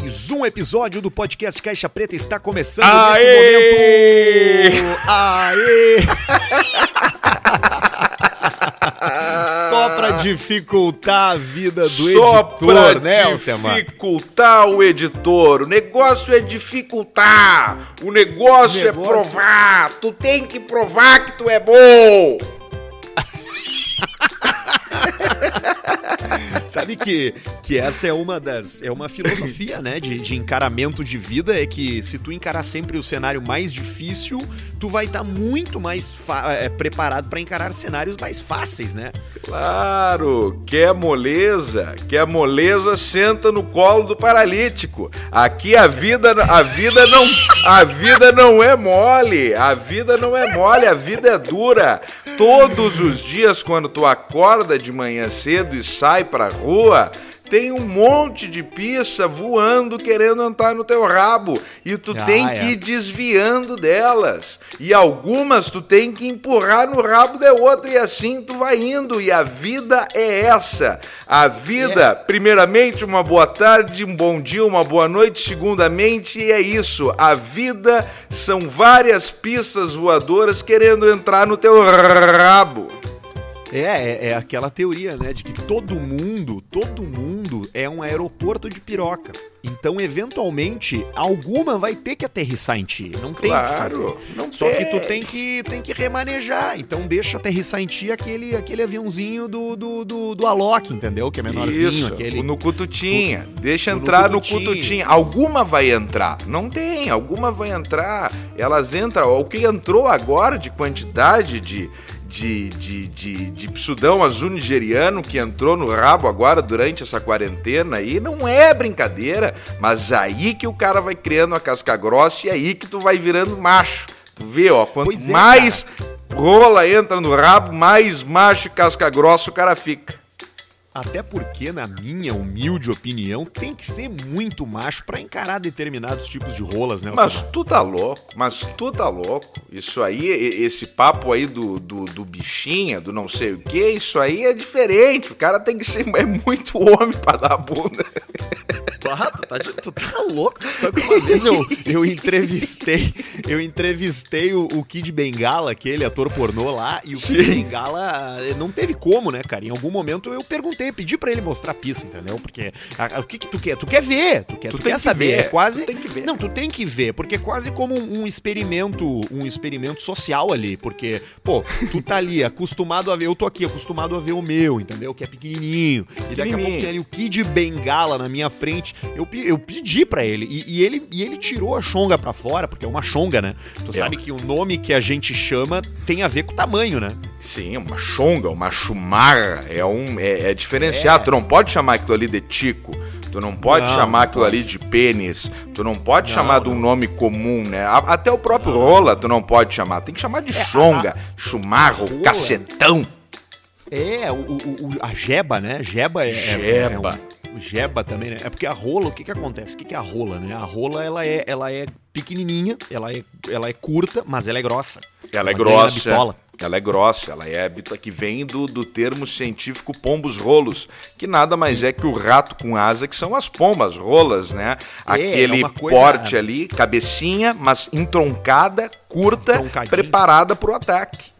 Mais um episódio do podcast Caixa Preta está começando Aê! nesse momento. Aê! Só pra dificultar a vida do Só editor, pra né, Alcemar? dificultar o editor. O negócio é dificultar. O negócio, Negócio- é provar. Tu tem que provar que tu é bom. Sabe que, que essa é uma das. É uma filosofia, né? De, de encaramento de vida. É que se tu encarar sempre o cenário mais difícil, tu vai estar muito mais é, preparado pra encarar cenários mais fáceis, né? Claro, quer moleza? Quer moleza? Senta no colo do paralítico. Aqui a vida, a vida não, a vida não é mole. A vida não é mole, a vida é dura. Todos os dias quando tu acorda de manhã cedo e sai pra rua, tem um monte de pizza voando querendo entrar no teu rabo e tu Ah, tem é. que ir desviando delas. E algumas tu tem que empurrar no rabo de outra e assim tu vai indo. E a vida é essa. A vida, primeiramente, uma boa tarde, um bom dia, uma boa noite. Segundamente, é isso. A vida são várias pistas voadoras querendo entrar no teu rabo. É, é, é aquela teoria, né? De que todo mundo, todo mundo é um aeroporto de piroca. Então, eventualmente, alguma vai ter que aterrissar em ti. Não tem o que fazer. Claro, não Só que tu tem. tem que, tem que remanejar. Então deixa aterrissar em ti aquele, aquele aviãozinho do, do, do, do Alok, entendeu? Que é menorzinho, Isso, aquele. no cututinha. Deixa o no entrar no cututinho. cututinha. Alguma vai entrar. Não tem, alguma vai entrar. Elas entram. O que entrou agora de quantidade de. De, de, de, de psudão azul nigeriano que entrou no rabo agora durante essa quarentena aí, não é brincadeira, mas aí que o cara vai criando a casca grossa e aí que tu vai virando macho. Tu vê, ó, quanto é, mais rola entra no rabo, mais macho e casca grossa o cara fica. Até porque, na minha humilde opinião, tem que ser muito macho pra encarar determinados tipos de rolas, né? Mas Alcemar? tu tá louco, mas tu tá louco. Isso aí, esse papo aí do, do, do bichinha, do não sei o que, isso aí é diferente. O cara tem que ser é muito homem pra dar a bunda. Ah, tu, tá, tu tá louco? Sabe que uma vez eu, eu entrevistei, eu entrevistei o, o Kid Bengala, aquele ator pornô lá, e o Kid Sim. Bengala eh, não teve como, né, cara? Em algum momento eu perguntei, pedi pra ele mostrar pista, entendeu? Porque a- a- o que que tu quer? Tu quer ver, tu quer, tu Tu quer que saber, ver, é quase... tu tem que ver. Não, tu tem que ver, porque é quase como um, um experimento, um experimento social ali, porque, pô, tu tá ali acostumado a ver, eu tô aqui acostumado a ver o meu, entendeu? Que é pequenininho, e daqui a pouco Pequenininho. tem ali o Kid Bengala na minha frente, eu, eu pedi pra ele, e, e ele, e ele tirou a chonga pra fora, porque é uma chonga, né? Tu É. sabe que o nome que a gente chama tem a ver com o tamanho, né? Sim, uma chonga, uma chumarra, é um é, é diferenciado. É. Tu não pode chamar aquilo ali de tico. Tu não pode Não, chamar não aquilo pode. ali de pênis. Tu não pode Não, chamar de um nome comum, né? A- Até o próprio rola tu não pode chamar. Tem que chamar de É, chonga, chumarro, rola. cacetão. É, o, o- a jeba, né? Jeba é. é- Jeba. É um- jeba também, né? É porque a rola, o que que acontece? O que que é a rola, né? A rola, ela é, ela é pequenininha, ela é, ela é curta, mas ela é grossa. Ela é grossa. bitola. Ela é grossa, ela é que vem do, do termo científico pombos rolos, que nada mais é que o rato com asa, que são as pombas rolas, né? Aquele é coisa- porte ali, cabecinha, mas entroncada, curta, preparada pro ataque.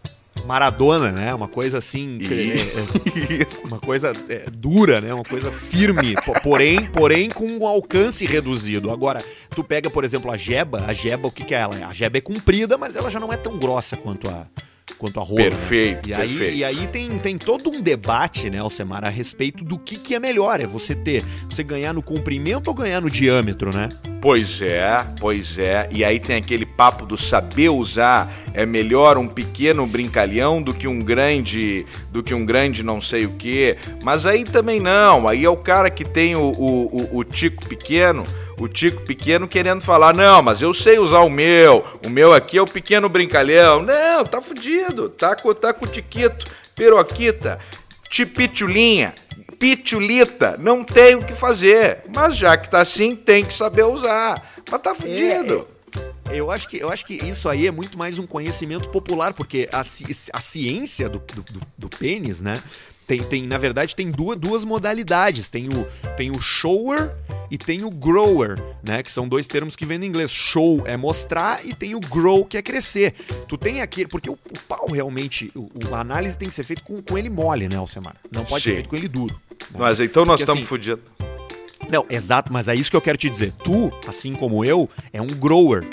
Maradona, né? Uma coisa assim. é- é- uma coisa é, dura, né? Uma coisa firme, po- porém, porém com um alcance reduzido. Agora, tu pega, por exemplo, a jeba, a jeba, o que, que é ela? A jeba é comprida, mas ela já não é tão grossa quanto a quanto a rola. né? Perfeito, E aí, perfeito. e aí tem, tem todo um debate, né, Alcemar, a respeito do que, que é melhor. É você ter, você ganhar no comprimento ou ganhar no diâmetro, né? Pois é, pois é. E aí tem aquele papo do saber usar. É melhor um pequeno brincalhão do que um grande, do que um grande não sei o quê. Mas aí também não. Aí é o cara que tem o, o, o, o tico pequeno, o tico pequeno querendo falar, não, mas eu sei usar o meu. O meu aqui é o pequeno brincalhão. Não, tá fudido. Tá com, tá com o tiquito, piroquita, tipitulinha. Pitulita, não tem o que fazer. Mas já que tá assim, tem que saber usar. Mas tá fudido. Eu acho, que, eu acho que isso aí é muito mais um conhecimento popular, porque a, ci- a ciência do, do- do pênis, né? Tem, tem, na verdade, tem duas, duas modalidades. Tem o, tem o shower e tem o grower, né? Que são dois termos que vêm em inglês. Show é mostrar e tem o grow que é crescer. Tu tem aqui, porque o, o pau realmente, o, o, a análise tem que ser feita com, com ele mole, né, Alcemar? Não pode Sim. ser feito com ele duro. né? Mas então nós Porque, estamos assim, fodidos. Não, exato, mas é isso que eu quero te dizer. Tu, assim como eu, é um grower.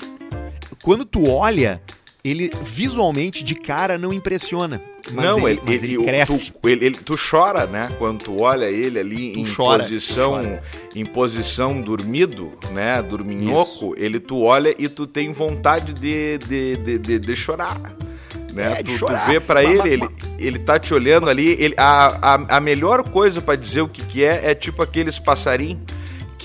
Quando tu olha, ele visualmente de cara não impressiona. Mas não, ele, ele, ele ele- cresce. Tu, ele, tu chora, né? Quando tu olha ele ali Tu em chora, posição, em posição dormido, né? Dorminhoco, ele tu olha e tu tem vontade de, de, de, de, de chorar. Né? É, tu, tu vê pra Mas- ele, ele, ele tá te olhando ali. Ele, a, a, a melhor coisa pra dizer o que, que é é tipo aqueles passarinhos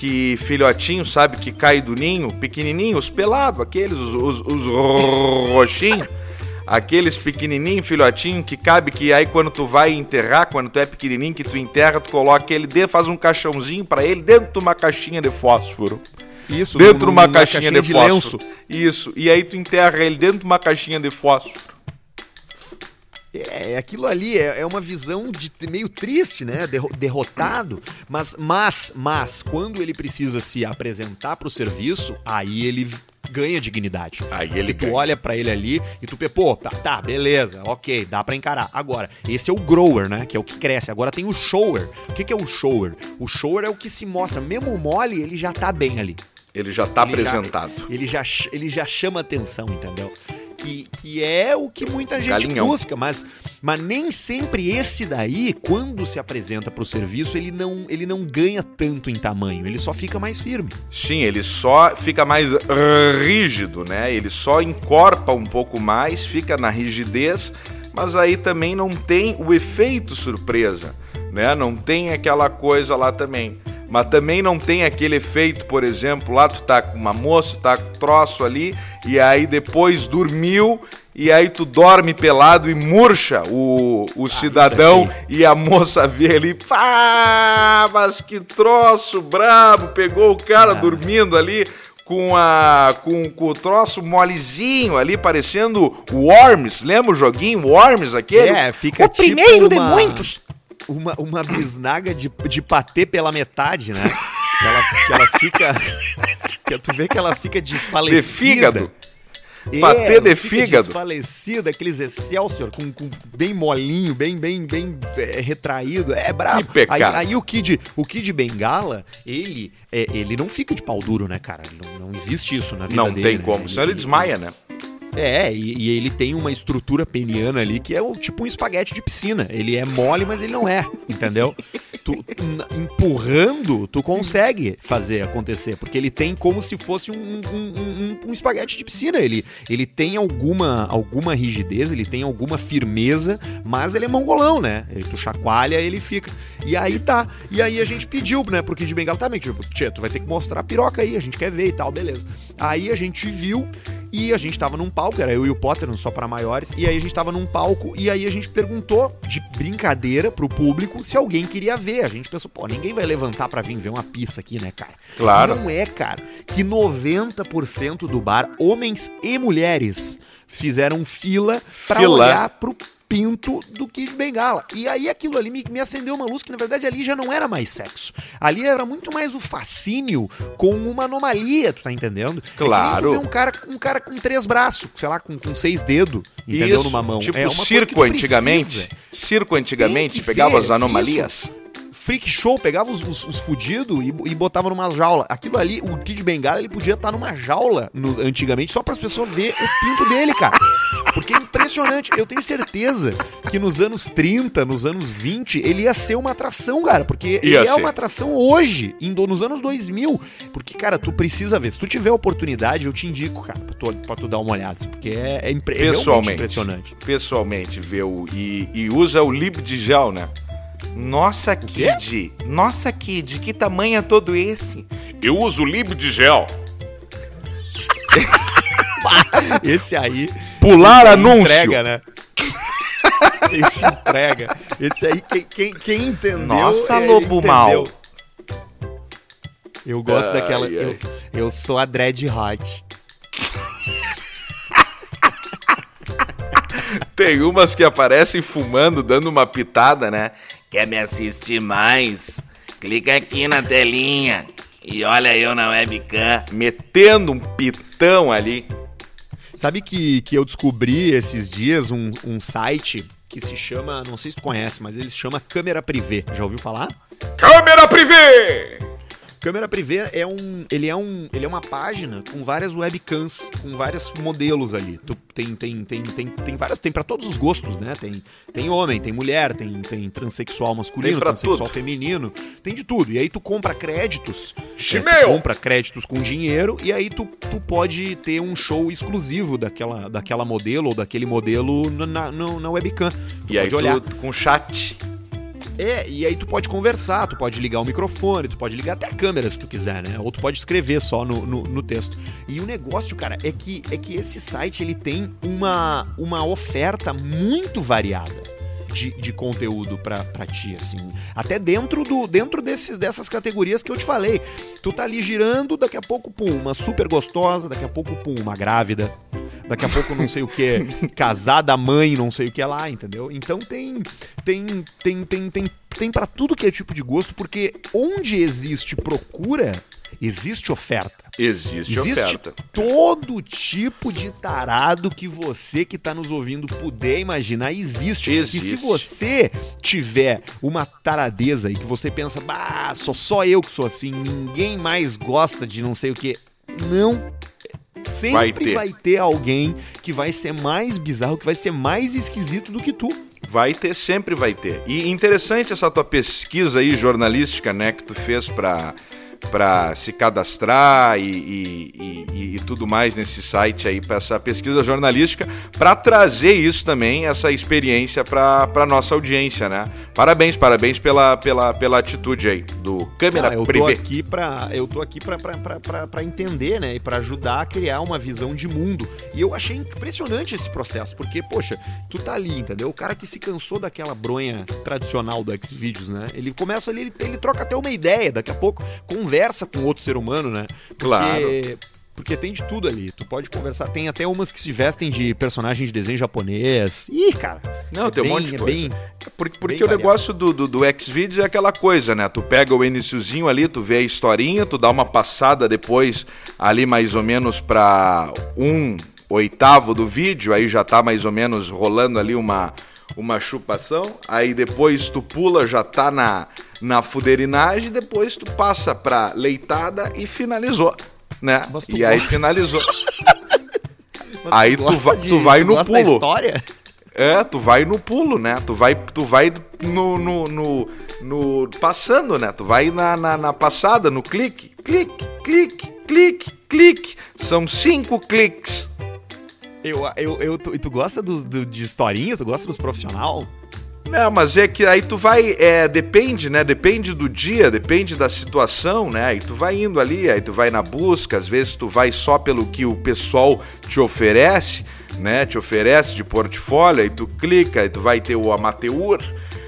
que filhotinho, sabe, que cai do ninho, pequenininho, os pelados, aqueles, os, os, os roxinhos. Aqueles pequenininhos, filhotinho, que cabe que aí quando tu vai enterrar, quando tu é pequenininho, que tu enterra, tu coloca ele dentro, faz um caixãozinho pra ele dentro de uma caixinha de fósforo. Isso, dentro de uma numa caixinha, de, fósforo. lenço. Isso. E aí tu enterra ele dentro de uma caixinha de fósforo. É, aquilo ali é, é uma visão de meio triste, né? Derro- derrotado. Mas, mas, mas, quando ele precisa se apresentar pro serviço, aí ele ganha dignidade. Aí ele tu olha pra ele ali e tu, pô, tá, tá, beleza, ok, dá pra encarar. Agora, esse é o grower, né? Que é o que cresce. Agora tem o shower. O que, que é o shower? O shower é o que se mostra. Mesmo mole, ele já tá bem ali. Ele já tá Ele já- apresentado. Ele já, ele já chama atenção, entendeu? Que, que é o que muita gente Galinhão. busca, mas, mas nem sempre esse daí, quando se apresenta pro serviço, ele não, ele não ganha tanto em tamanho, ele só fica mais firme. Sim, ele só fica mais rígido, né? Ele só encorpa um pouco mais, fica na rigidez, mas aí também não tem o efeito surpresa, né? Não tem aquela coisa lá também. Mas também não tem aquele efeito, por exemplo, lá tu tá com uma moça, tá com troço ali, e aí depois dormiu, e aí tu dorme pelado e murcha o, o cidadão e a moça vê ali, pá, mas que troço brabo, pegou o cara Ah. dormindo ali com, a, com, com o troço molezinho ali, parecendo Worms, lembra o joguinho Worms aquele? É, fica o primeiro de uma- muitos. Uma, uma bisnaga de, de patê pela metade, né? Que ela, que ela fica. Que tu vê que ela fica De desfalecida. fígado. É, Patê de fígado. Desfalecida, aqueles Excelsior com, com bem molinho, bem, bem, bem é, retraído. É brabo. Aí, aí o Kid, o Kid Bengala, ele, é, ele não fica de pau duro, né, cara? Ele Não, não existe isso na vida Não dele. tem né? como, senão ele desmaia, né? É, e, e ele tem uma estrutura peniana ali que é o, tipo um espaguete de piscina. Ele é mole, mas ele não é, entendeu? Tu, empurrando, tu consegue fazer acontecer, porque ele tem como se fosse um, um, um- um- espaguete de piscina. Ele, ele tem alguma, alguma rigidez, ele tem alguma firmeza, mas ele é mongolão, né? Ele, tu chacoalha, ele fica. E aí tá. E aí a gente pediu, né, pro Kid Bengala também, tipo, Tchê, tu vai ter que mostrar a piroca aí, a gente quer ver e tal, beleza. Aí a gente viu e a gente tava num palco, era eu e o Potter, não só para maiores, e aí a gente tava num palco e aí a gente perguntou de brincadeira pro público se alguém queria ver. A gente pensou, pô, ninguém vai levantar pra vir ver uma pista aqui, né, cara? Claro. Não é, cara, que 90% do bar, homens e mulheres, fizeram fila pra Fila. olhar pro pinto do Kid Bengala. E aí aquilo ali me, me acendeu uma luz que na verdade ali já não era mais sexo. Ali era muito mais o fascínio com uma anomalia, tu tá entendendo? É que Claro. vê um cara, um cara com três braços, sei lá, com, com seis dedos, entendeu? Isso, Numa mão. Tipo é que circo antigamente. Circo antigamente, que pegava ver, as anomalias. Freak show, pegava os, os, os fudidos e, e botava numa jaula. Aquilo ali, o Kid Bengala, ele podia estar numa jaula no- antigamente só para as pessoas ver o pinto dele, cara. Porque é impressionante. Eu tenho certeza que nos anos 30, nos anos 20, ele ia ser uma atração, cara. Porque ele Ia é ser. uma atração hoje, indo nos anos 2000. Porque, cara, tu precisa ver. Se tu tiver oportunidade, eu te indico, cara, pra tu, pra tu dar uma olhada. Porque é, é, impre- é Pessoalmente. impressionante. Pessoalmente, vê o. E, e usa o lip de gel, né? Nossa? Kid. Nossa, Kid, que tamanho é todo esse? Eu uso o lip de gel. Esse aí. Pular esse aí anúncio. Entrega, né? Esse entrega. Esse aí, quem, quem, quem entendeu. Nossa, ele lobo entendeu. mau. Eu gosto Ai, daquela. ai. Eu, eu sou a Dread Hot. Tem umas que aparecem fumando, dando uma pitada, né? Quer me assistir mais? Clica aqui na telinha. E olha eu na webcam, metendo um pitão ali. Sabe que, que eu descobri esses dias um, um site que se chama, não sei se tu conhece, mas ele se chama Câmera Privé. Já ouviu falar? Câmera privê! Câmera Privé é um, ele é um, ele é uma página com várias webcams, com vários modelos ali. Tu tem tem tem tem tem várias, tem para todos os gostos, né? Tem tem homem, tem mulher, tem tem transexual masculino, Tem transexual tudo. feminino, tem de tudo. E aí tu compra créditos, é, tu compra créditos com dinheiro e aí tu, tu pode ter um show exclusivo daquela daquela modelo ou daquele modelo na, na, na webcam. Tu E aí olhar. tu com chat. É, e aí tu pode conversar, tu pode ligar o microfone, tu pode ligar até a câmera se tu quiser, né? Ou tu pode escrever só no, no, no texto. E o negócio, cara, é que, é que esse site ele tem uma, uma oferta muito variada. De, de conteúdo pra, pra ti, assim. Até dentro do dentro desses, dessas categorias que eu te falei. Tu tá ali girando, daqui a pouco, pum, uma super gostosa, daqui a pouco, pum, uma grávida. Daqui a pouco não sei o que, casada, mãe, não sei o que lá, entendeu? Então tem tem tem tem tem tem para tudo que é tipo de gosto, porque onde existe procura, existe oferta. Existe, Existe oferta. todo tipo de tarado que você que tá nos ouvindo puder imaginar, existe. E se Existe. você tiver uma taradeza e que você pensa, bah, sou só eu que sou assim, ninguém mais gosta de não sei o que. Não. Sempre Vai vai ter. ter. alguém que vai ser mais bizarro, que vai ser mais esquisito do que tu. Vai ter, sempre vai ter. E interessante essa tua pesquisa aí jornalística, né, que tu fez pra, pra se cadastrar e, e, e- e tudo mais nesse site aí, pra essa pesquisa jornalística, pra trazer isso também, essa experiência pra, pra nossa audiência, né? Parabéns, parabéns pela, pela, pela atitude aí do câmera Ah, eu tô privê. aqui pra, eu tô aqui pra entender, né? E pra ajudar a criar uma visão de mundo. E eu achei impressionante esse processo, porque, poxa, tu tá ali, entendeu? O cara que se cansou daquela bronha tradicional do Xvideos, né? Ele começa ali, ele, ele troca até uma ideia, daqui a pouco conversa com outro ser humano, né? Porque, Claro. Porque tem de tudo ali. Tu pode conversar. Tem até umas que se vestem de personagem de desenho japonês. Ih, cara. Não, é tem um bem- monte de é coisa. bem- Porque, porque bem o negócio do, do, do Xvideos é aquela coisa, né? Tu pega o iniciozinho ali, tu vê a historinha, tu dá uma passada depois ali mais ou menos pra um oitavo do vídeo, aí já tá mais ou menos rolando ali uma, uma chupação, aí depois tu pula, já tá na, na fuderinagem, depois tu passa pra leitada e finalizou, né? Tu E aí finalizou. Mas Aí tu gosta vai- tu vai no gosta da pulo. história? É, tu vai no pulo, né? Tu vai, tu vai no, no, no, no- passando, né? Tu vai na, na, na passada, no clique, clique, clique, clique, clique. São cinco cliques. Eu, eu, eu, tu, e tu gosta do, do- de historinhas? Tu gosta dos profissional? Não, mas é que aí tu vai, é, depende, né? Depende do dia, depende da situação, né? Aí tu vai indo ali, aí tu vai na busca, às vezes tu vai só pelo que o pessoal te oferece, né? Te oferece de portfólio, aí tu clica, aí tu vai ter o amateur,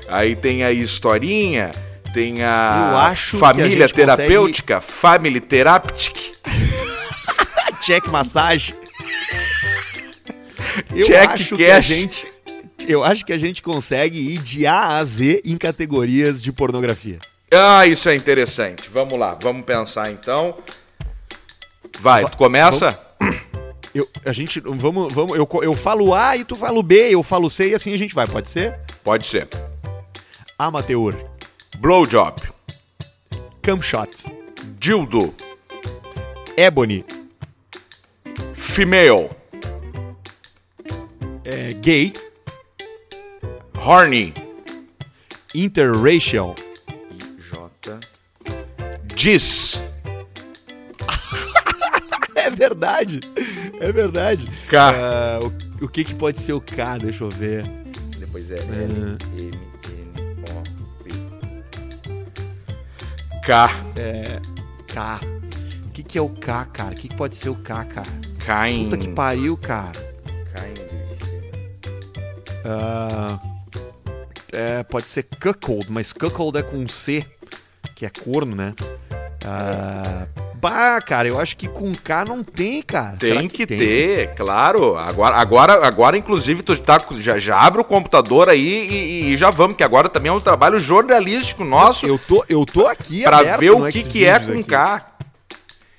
aí tem a historinha, tem a a família gente terapêutica, family therapeutic, Check massagem. Eu Check acho que a cash. gente. Eu acho que a gente consegue ir de A a Z em categorias de pornografia. Ah, isso é interessante. Vamos lá, vamos pensar então. Vai, tu começa? Eu, a gente. Vamos. vamos eu, eu falo A e tu fala o B, eu falo C e assim a gente vai, pode ser? Pode ser. Amateur. Blowjob, Cam shots. dildo, Ebony. female, É, gay. horny, Interracial. J, Diz, É verdade. É verdade. K. Ah, o, o que, que pode ser o K? Deixa eu ver. depois é L, N, N, O, P, K, K. O que, que é o K, cara? O que, que pode ser o K, cara? Kind, Puta que pariu, cara. kind, Ah, é, pode ser cuckold, mas cuckold é com C, que é corno, né? Ah, Bah, cara, eu acho que com K não tem, cara. Tem Será que, ter, claro. Agora, agora, agora inclusive, tu tá, já, já abre o computador aí e, e já vamos, que agora também é um trabalho jornalístico nosso Eu tô, eu tô aqui pra aberto ver o no que, que é com aqui. K.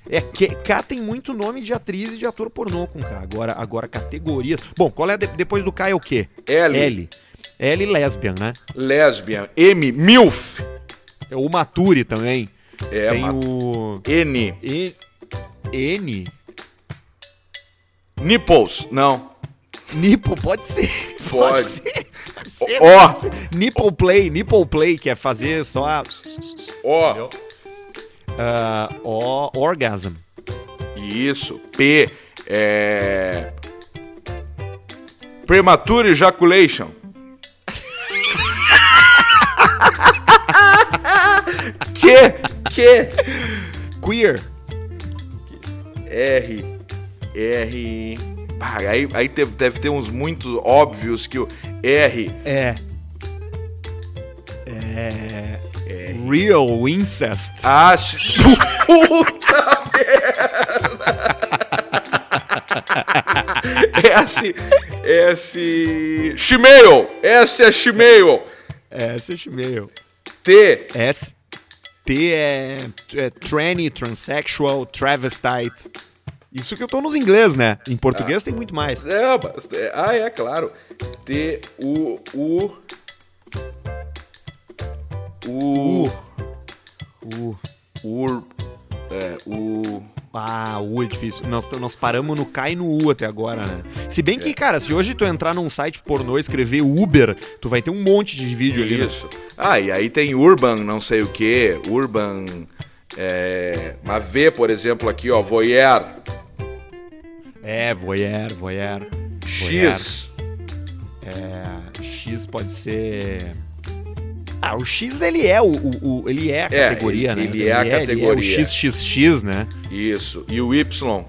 É, que, K tem muito nome de atriz e de ator pornô com K. Agora, agora categorias. Bom, qual é de- depois do K é o quê? L, L. L lesbian, né? lesbian. M, MILF. É o Maturi também. É, tem ma- o N, E- N. nipples. Não. Nipple, pode ser. Pode. ser. Pode ser, Ó. ser. Nipple play, nipple play, que é fazer só a... O, Ó, orgasm. isso. P, é... Premature ejaculation. que, que, Queer. R, R... Ah, aí aí deve, deve ter uns muito óbvios que o R... É. É. Real incest. Ah, puta merda! S, S... Shemale! S é Shemale! S é meio. T, S. T é, é tranny, transsexual, travestite. Isso que eu tô nos inglês, né? Em português tem muito mais. É, é, ah, é claro. T, U, U. U. U. Ur. É, U. Ah, U é difícil. Nós, nós paramos no K e no U até agora, né? Se bem que, cara, se hoje tu entrar num site pornô e escrever Uber, tu vai ter um monte de vídeo ali. né? Isso. Ah, e aí tem Urban, não sei o que. Urban. É, uma V, por exemplo, aqui, ó. Voyeur. É, voyeur, voyeur. voyeur. X. É, X pode ser. Ah, o X ele é o, o- o- ele é a É, categoria, ele- né? ele é a o categoria. XXX, né? Isso. E o Y.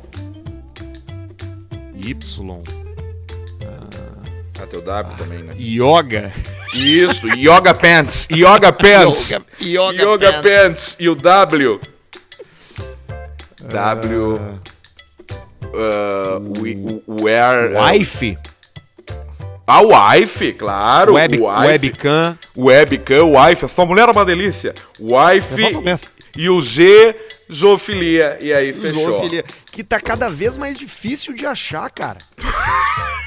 Y. Ah, teu W também, né? Yoga. Isso. Yoga Pants. Yoga Pants. Yoga, Yoga, Pants. E o W. W. ah, o, o, o Air. Wife. A wife, claro. Web, wife. webcam. Webcam, wife. Essa mulher é uma delícia. Wife. E o Z, zoofilia. E aí fechou. Zoofilia. Que tá cada vez mais difícil de achar, cara.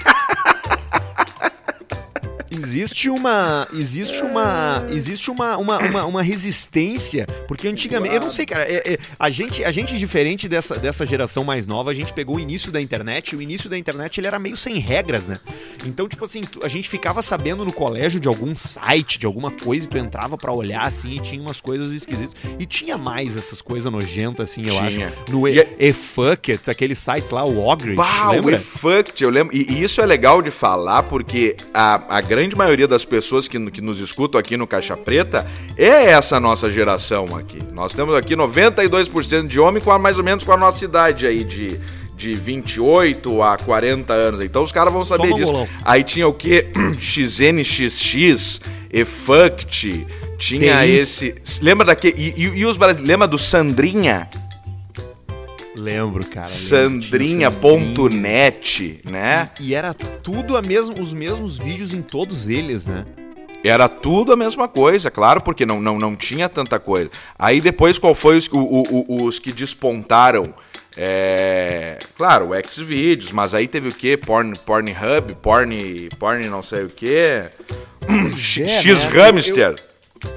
Existe uma. Existe uma. Existe uma, uma, uma, uma resistência. Porque antigamente. Eu não sei, cara. é- é- a, gente, a gente, diferente dessa, dessa geração mais nova, a gente pegou o início da internet. E o início da internet ele era meio sem regras, né? Então, tipo assim, a gente ficava sabendo no colégio de algum site, de alguma coisa, e tu entrava pra olhar assim e tinha umas coisas esquisitas. E tinha mais essas coisas nojentas, assim, eu Tinha. acho. No E e, é- eFucket, aqueles sites lá, o Ogrish, Bah, o lembra? Fucked, eu lembro. E, e isso é legal de falar porque a, a grande maioria das pessoas que, que nos escutam aqui no Caixa Preta é essa nossa geração aqui. Nós temos aqui 92% de homem com a, mais ou menos com a nossa idade aí de, de 28 a 40 anos. Então os caras vão saber disso. mongolão. Aí tinha o que? XNXX, eFucked, tinha TI. esse. Lembra daquele. E, e, e os brasileiros. Lembra do Sandrinha? Lembro, cara. Sandrinha.net, né? E era tudo a mesmo, os mesmos vídeos em todos eles, né? Era tudo a mesma coisa, claro, porque não, não, não tinha tanta coisa. Aí depois, qual foi os, o- o- os que despontaram? É, claro, o Xvideos, mas aí teve o quê? Porn, Pornhub, Porn, Porn não sei o quê. X-Hamster.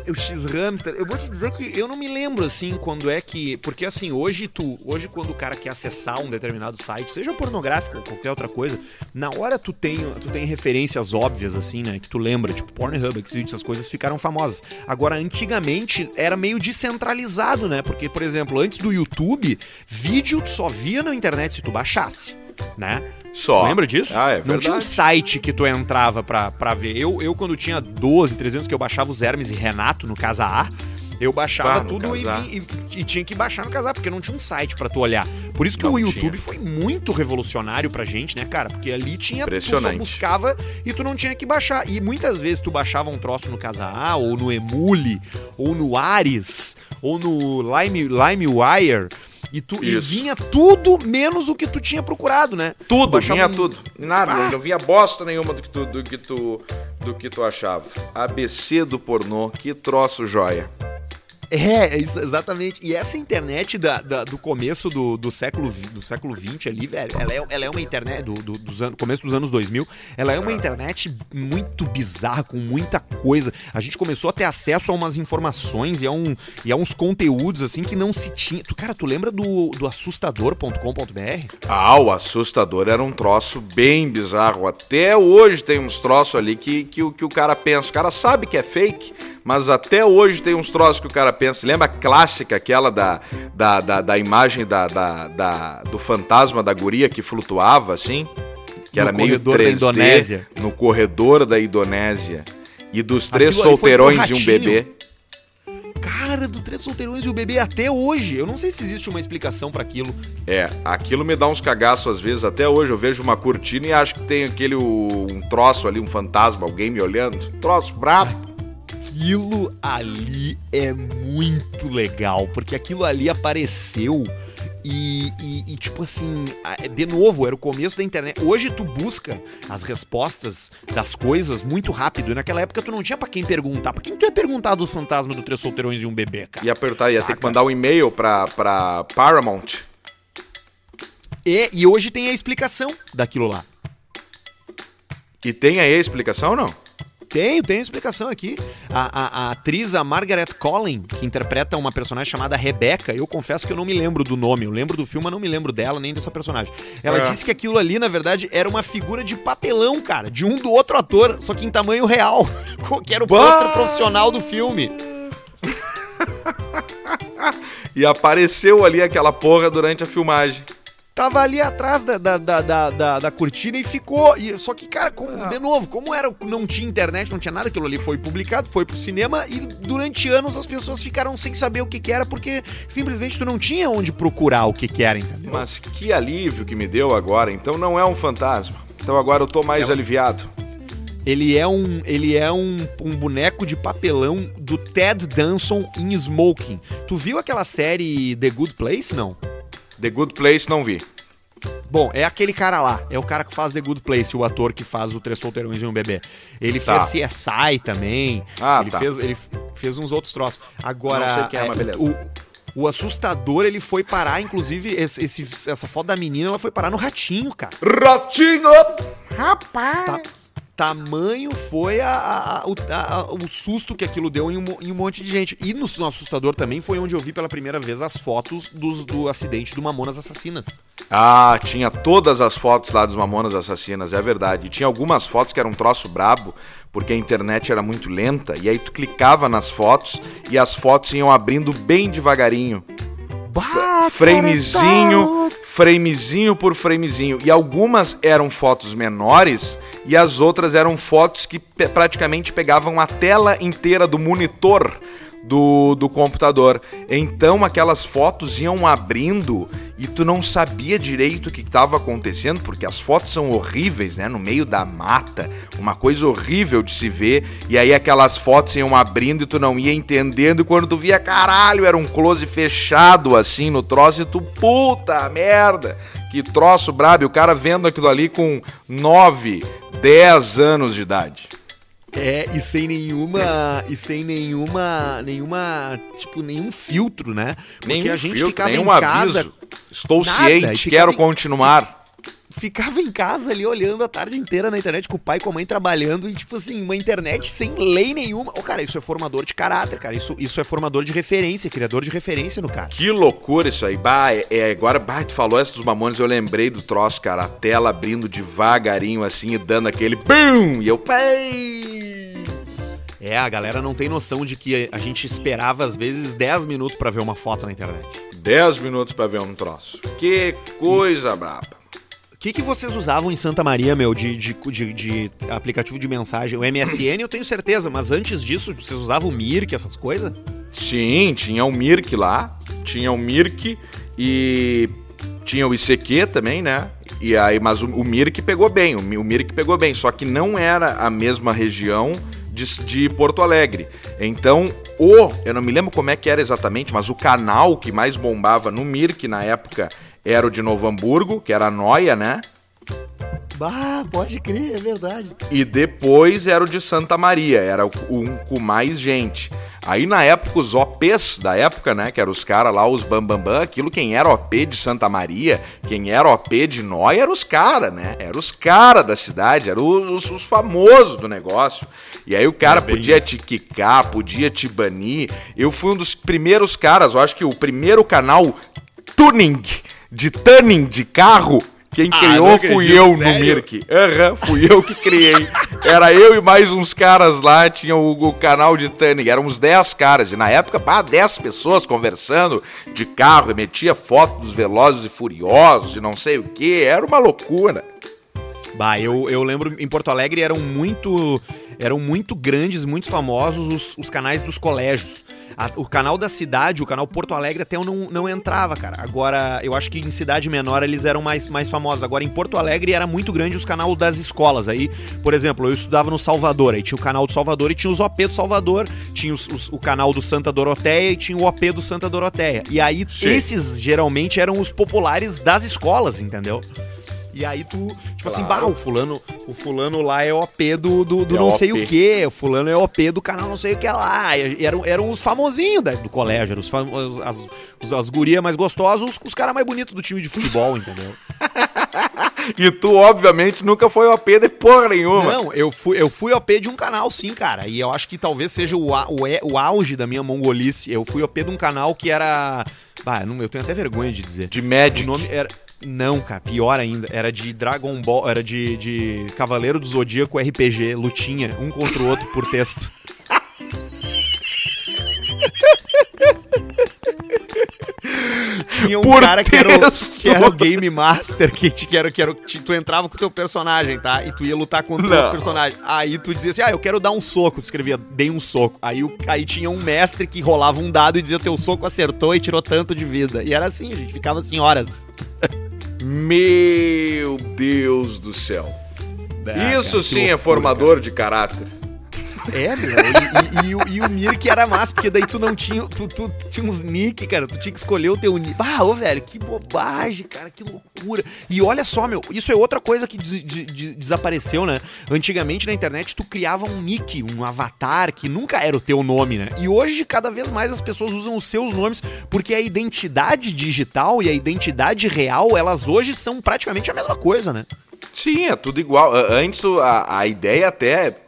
O X-Hamster, eu vou te dizer que eu não me lembro assim quando é que. Porque assim, hoje tu. Hoje, quando o cara quer acessar um determinado site, seja pornográfico ou qualquer outra coisa, na hora tu tem, tu tem referências óbvias, assim, né? Que tu lembra, tipo Pornhub, Xvideos, essas coisas ficaram famosas. Agora, antigamente era meio descentralizado, né? Porque, por exemplo, antes do YouTube, vídeo tu só via na internet se tu baixasse, né? Só. Lembra disso? Ah, é Não tinha um verdade. site que tu entrava pra, pra ver. Eu, eu, quando tinha 12, 300, que eu baixava os Hermes e Renato no Casa A, Eu baixava no tudo e, e- e tinha que baixar no casar, porque não tinha um site pra tu olhar. Por isso que Não o tinha. YouTube foi muito revolucionário pra gente, né, cara? Porque ali tinha tu só buscava e tu não tinha que baixar. E muitas vezes tu baixava um troço no Casar, ou no Emule, ou no Ares, ou no Lime, LimeWire. E, tu, e vinha tudo menos o que tu tinha procurado, né? Tudo, Baixava vinha um- tudo. Nada, Ah. não vinha bosta nenhuma do que tu, do que tu, do que tu achava. ABC do pornô, que troço joia. É, é isso, exatamente. E essa internet da, da- do começo do, do século do século 20 ali, velho, ela é, ela é uma internet do, do dos anos, começo dos anos 2000, ela é uma internet muito bizarra, com muita coisa. A gente começou a ter acesso a umas informações e a, um, e a uns conteúdos, assim, que não se tinha. Tu, cara, tu lembra do, do assustador.com.br? Ah, o assustador era um troço bem bizarro. Até hoje tem uns troços ali que, que, que o cara pensa. O cara sabe que é fake, mas até hoje tem uns troços que o cara pensa. Lembra a clássica, aquela da, da, da, da imagem da, da, da- do fantasma da guria que flutuava, assim? Que No era meio corredor da 3D, Indonésia. No corredor da Indonésia. E dos três Aquilo solteirões e um bebê. Cara, do Três Solteirões e o Bebê até hoje. Eu não sei se existe uma explicação pra aquilo. É, aquilo me dá uns cagaços às vezes. Até hoje eu vejo uma cortina e acho que tem aquele um troço ali, um fantasma, alguém me olhando. Troço brabo. Aquilo ali é muito legal, porque aquilo ali apareceu e, e- e, tipo assim, de novo, era o começo da internet. Hoje tu busca as respostas das coisas muito rápido, e naquela época tu não tinha pra quem perguntar. Pra quem tu ia perguntar do fantasma do Três Solteirões e um Bebê, cara? Ia apertar, ia ter Saca? que mandar um e-mail pra, pra Paramount. E, e hoje tem a explicação daquilo lá. E tem aí a explicação ou não? Tenho, tenho explicação aqui. A, a- a atriz, a Margaret Collin, que interpreta uma personagem chamada Rebecca, eu confesso que eu não me lembro do nome. Eu lembro do filme, mas não me lembro dela nem dessa personagem. Ela É. disse que aquilo ali, na verdade, era uma figura de papelão, cara, de um do outro ator, só que em tamanho real, que era o pôster profissional do filme. E apareceu ali aquela porra durante a filmagem. Tava ali atrás da, da, da, da, da- cortina e ficou. E, só que, cara, como, Ah. de novo, como era, não tinha internet, não tinha nada, aquilo ali foi publicado, foi pro cinema e durante anos as pessoas ficaram sem saber o que, que era, porque simplesmente tu não tinha onde procurar o que, que era, entendeu? Mas que alívio que me deu agora. Então não é um fantasma. Então agora eu tô mais É um- aliviado. Ele é um, ele é um, um boneco de papelão do Ted Danson em Smoking. Tu viu aquela série The Good Place? Não. The Good Place não vi. Bom, é aquele cara lá. É o cara que faz The Good Place, o ator que faz o Três Solteirões e um Bebê. Ele Tá. fez CSI também. Ah, ele, tá. fez, ele fez uns outros troços. Agora, Não sei quem é, é, mas beleza. o, o assustador, ele foi parar, inclusive, esse, esse- essa foto da menina, ela foi parar no ratinho, cara. Ratinho! Ta- tamanho foi a- a- a- o, susto que aquilo deu em um, em um monte de gente. E no, no assustador também foi onde eu vi pela primeira vez as fotos dos, do acidente do Mamonas Assassinas. Ah, tinha todas as fotos lá dos Mamonas Assassinas, é verdade. E tinha algumas fotos que eram um troço brabo, porque a internet era muito lenta, e aí tu clicava nas fotos e as fotos iam abrindo bem devagarinho. Framezinho, framezinho por framezinho. E algumas eram fotos menores e as outras eram fotos que praticamente pegavam a tela inteira do monitor do, do computador. Então aquelas fotos iam abrindo e tu não sabia direito o que estava acontecendo, porque as fotos são horríveis, né? No meio da mata, uma coisa horrível de se ver. E aí aquelas fotos iam abrindo e tu não ia entendendo. E quando tu via, caralho, era um close fechado assim no troço e tu, puta merda, que troço brabo. E o cara vendo aquilo ali com 9, 10 anos de idade. É, e sem nenhuma. E sem nenhuma. Nenhuma. Tipo, nenhum filtro, né? Porque Nenhum a gente filtro, ficava nenhum em casa. aviso. Estou Nada, ciente, quero em- continuar. Ficava em casa ali olhando a tarde inteira na internet com o pai e com a mãe trabalhando e, tipo assim, uma internet sem lei nenhuma. Ô, cara, isso é formador de caráter, cara. Isso, isso é formador de referência, criador de referência no cara. Que loucura isso aí. Bah, é, é, agora, bah, tu falou essa dos mamones, eu lembrei do troço, cara. A tela abrindo devagarinho assim e dando aquele BUM! E eu, pai! É, a galera não tem noção de que a gente esperava, às vezes, 10 minutos pra ver uma foto na internet. 10 minutos pra ver um troço. Que coisa braba. O que, que vocês usavam em Santa Maria, meu, de, de, de, de aplicativo de mensagem? O MSN eu tenho certeza, mas antes disso, vocês usavam o Mirk, essas coisas? Sim, tinha o Mirk lá, tinha o Mirk e tinha o ICQ também, né? E aí, mas o, o Mirk pegou bem, o, o Mirk pegou bem, só que não era a mesma região de, de, Porto Alegre. Então, o, eu não me lembro como é que era exatamente, mas o canal que mais bombava no Mirk na época era o de Novo Hamburgo, que era a Noia, né? Ah, pode crer, é verdade. E depois era o de Santa Maria, era um com mais gente. Aí na época, os OPs da época, né? Que eram os caras lá, os Bambambam, bam, bam, aquilo, quem era OP de Santa Maria, quem era OP de Nóia, eram os caras, né? Eram os caras da cidade, eram os, os, os, famosos do negócio. E aí o cara é podia isso. te quicar, podia te banir. Eu fui um dos primeiros caras, eu acho que o primeiro canal tuning, de tuning de carro quem ah, criou fui eu sério? no Mirk. Aham, uhum, fui eu que criei. Era eu e mais uns caras lá, tinha o, o canal de Tanning, eram uns 10 caras. E na época, pá, 10 pessoas conversando de carro, metia foto dos Velozes e Furiosos e não sei o que. Era uma loucura. Bah, eu, eu lembro em Porto Alegre eram muito eram muito grandes, muito famosos os, os canais dos colégios. A, o canal da cidade, o canal Porto Alegre, até eu não, não entrava, cara. Agora, eu acho que em cidade menor eles eram mais, mais famosos. Agora, em Porto Alegre era muito grande os canais das escolas. Aí, por exemplo, eu estudava no Salvador, aí tinha o canal do Salvador e tinha os OP do Salvador, tinha os, os, o canal do Santa Doroteia e tinha o OP do Santa Doroteia. E aí, Sim. esses geralmente eram os populares das escolas, entendeu? E aí tu, tipo assim, claro. assim, bah, o fulano, o fulano lá é OP do, do, do é não OP. sei o que, o fulano é OP do canal não sei o que lá. E eram, eram os famosinhos da, do colégio, eram os, as, as, as gurias mais gostosas, os, os caras mais bonitos do time de futebol, entendeu? e tu, obviamente, nunca foi OP de porra nenhuma. Não, eu fui, eu fui OP de um canal, sim, cara. E eu acho que talvez seja o, o, o auge da minha mongolice. Eu fui OP de um canal que era. Bah, não, eu tenho até vergonha de dizer. De Magic. O nome era. Não, cara, pior ainda. Era de Dragon Ball, era de, de Cavaleiro do Zodíaco RPG, lutinha, um contra o outro por texto. Tinha um Por cara que era, o, que era, o, Game Master, que, que, era, que era, tu entrava com o teu personagem, tá? E tu ia lutar contra o teu personagem. Aí tu dizia assim, ah, eu quero dar um soco. Tu escrevia, dei um soco. Aí, o, aí tinha um mestre que rolava um dado e dizia, teu soco acertou e tirou tanto de vida. E era assim, a gente ficava assim horas. Meu Deus do céu. Isso sim é formador de caráter. É, meu. E, e, e, e, o Mirk era massa, porque daí tu não tinha. Tu, tu, tu, tinha uns nick, cara. Tu tinha que escolher o teu nick. Ah, ô, velho, que bobagem, cara, que loucura. E olha só, meu, isso é outra coisa que des, des, desapareceu, né? Antigamente na internet tu criava um nick, um avatar que nunca era o teu nome, né? E hoje, cada vez mais as pessoas usam os seus nomes, porque a identidade digital e a identidade real, elas hoje são praticamente a mesma coisa, né? Sim, é tudo igual. Antes a, a ideia até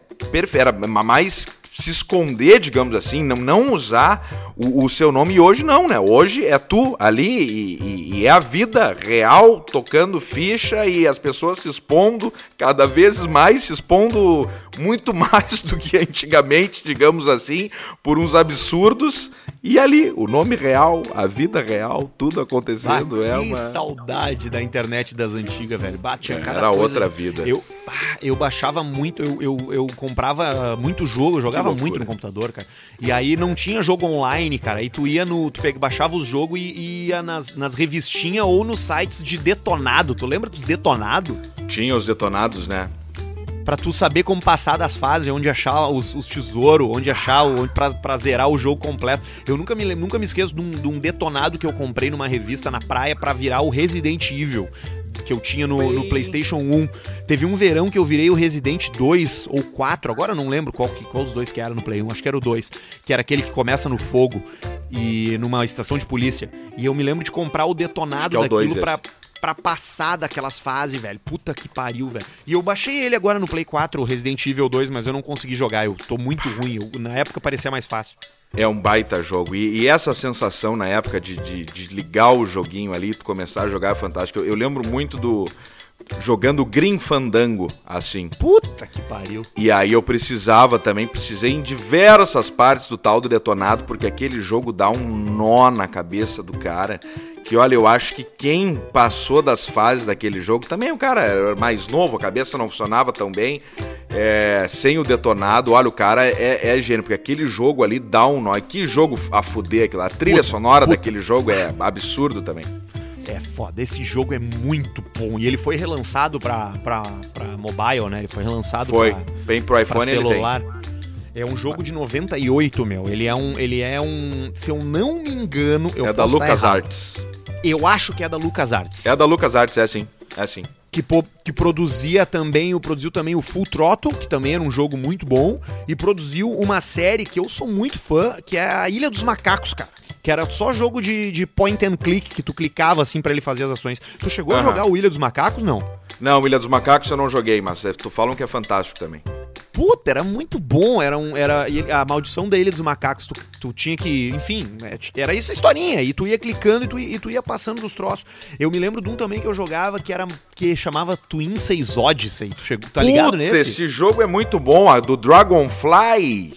era mais se esconder, digamos assim, não, não usar o, o, seu nome. E hoje não, né? Hoje é tu ali e, e, e, é a vida real tocando ficha e as pessoas se expondo cada vez mais, se expondo muito mais do que antigamente, digamos assim, por uns absurdos. E ali, o nome real, a vida real, tudo acontecendo. Ah, é que uma... saudade da internet das antigas, velho. Bate é, cada Era coisa. outra vida. Eu, eu baixava muito, eu, eu, eu comprava muito jogo, eu jogava muito no computador, cara. E aí não tinha jogo online, cara. Aí tu ia no. Tu baixava os jogos e ia nas, nas revistinhas ou nos sites de detonado. Tu lembra dos detonados? Tinha os detonados, né? para tu saber como passar das fases, onde achar os, os tesouros, onde achar, onde, pra, pra, zerar o jogo completo. Eu nunca me, nunca me esqueço de um, de um detonado que eu comprei numa revista na praia para virar o Resident Evil que eu tinha no, no, PlayStation 1. Teve um verão que eu virei o Resident 2 ou 4, agora eu não lembro qual, qual os dois que era no Play 1, acho que era o 2, que era aquele que começa no fogo e numa estação de polícia. E eu me lembro de comprar o detonado é o daquilo para pra passar daquelas fases, velho. Puta que pariu, velho. E eu baixei ele agora no Play 4, o Resident Evil 2, mas eu não consegui jogar. Eu tô muito ruim. Eu, na época parecia mais fácil. É um baita jogo. E, e essa sensação na época de, de, de, ligar o joguinho ali, tu começar a jogar é fantástico. Eu, eu lembro muito do. Jogando Green Fandango, assim. Puta que pariu. E aí eu precisava também, precisei em diversas partes do tal do detonado, porque aquele jogo dá um nó na cabeça do cara que olha, eu acho que quem passou das fases daquele jogo também o cara era mais novo, a cabeça não funcionava tão bem. é, sem o detonado, olha, o cara é, é gênio, porque aquele jogo ali dá um nó. Que jogo a fuder aquilo. A trilha Puta, sonora puta. daquele jogo é absurdo também. É foda, esse jogo é muito bom. E ele foi relançado pra, pra, pra mobile, né? Ele foi relançado Foi. pra, Bem pro pra iPhone tem. celular. É um jogo de 98, meu. Ele é um. Ele é um. Se eu não me engano, eu É da estar errado. LucasArts. Eu acho que é da LucasArts. É da LucasArts, é sim. É sim. que, que produzia também, o produziu também o Full Throttle, que também era um jogo muito bom, e produziu uma série que eu sou muito fã, que é a Ilha dos Macacos, cara. Que era só jogo de, de point and click, que tu clicava assim pra ele fazer as ações. Tu chegou a Aham. jogar o Ilha dos Macacos? Não. Não, Ilha dos Macacos eu não joguei, mas é, tu falam que é fantástico também. Puta, era muito bom. Era, um, era a maldição da Ilha dos Macacos. Tu, tu tinha que. Enfim, é, era essa historinha. E tu ia clicando e tu, e tu ia passando dos troços. Eu me lembro de um também que eu jogava que era. que chamava Twin 6 Odyssey. Tu chegou, tá ligado Puta, nesse? esse jogo é muito bom, a do Dragonfly.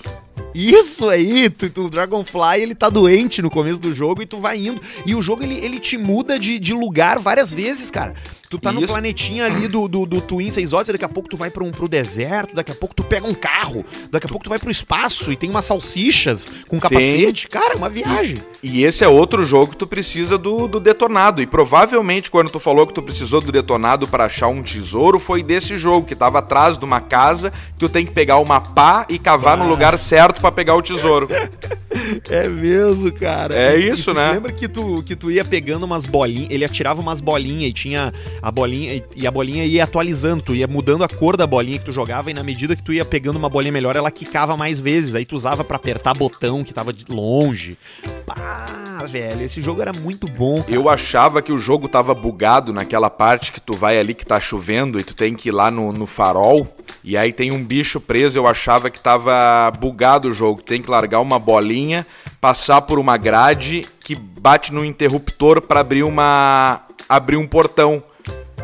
Isso aí, tu, tu- o Dragonfly ele tá doente no começo do jogo e tu vai indo. E o jogo ele, ele te muda de, de lugar várias vezes, cara. Tu tá no Isso. planetinha ali do, do, do Twin 6 Odyssey, daqui a pouco tu vai pra um, pro deserto, daqui a pouco tu pega um carro, daqui a pouco tu vai pro espaço e tem umas salsichas com capacete. Cara, uma viagem. E esse é outro jogo que tu precisa do, do detonado. E provavelmente quando tu falou que tu precisou do detonado pra achar um tesouro, foi desse jogo, que tava atrás de uma casa, que tu tem que pegar uma pá e cavar no lugar certo pra pegar o tesouro. É mesmo, cara. É E- e isso, tu né? Lembra que tu, que tu ia pegando umas bolinhas, ele atirava umas bolinhas e tinha a bolinha, e- e a bolinha ia atualizando, tu ia mudando a cor da bolinha que tu jogava e na medida que tu ia pegando uma bolinha melhor, ela quicava mais vezes, aí tu usava pra apertar botão que tava de longe. Pá, velho, esse jogo era muito bom, cara. Eu achava que o jogo tava bugado naquela parte que tu vai ali que tá chovendo e tu tem que ir lá no, no farol. E aí tem um bicho preso, eu achava que tava bugado o jogo. Tem que largar uma bolinha, passar por uma grade que bate no interruptor pra abrir uma abrir um portão.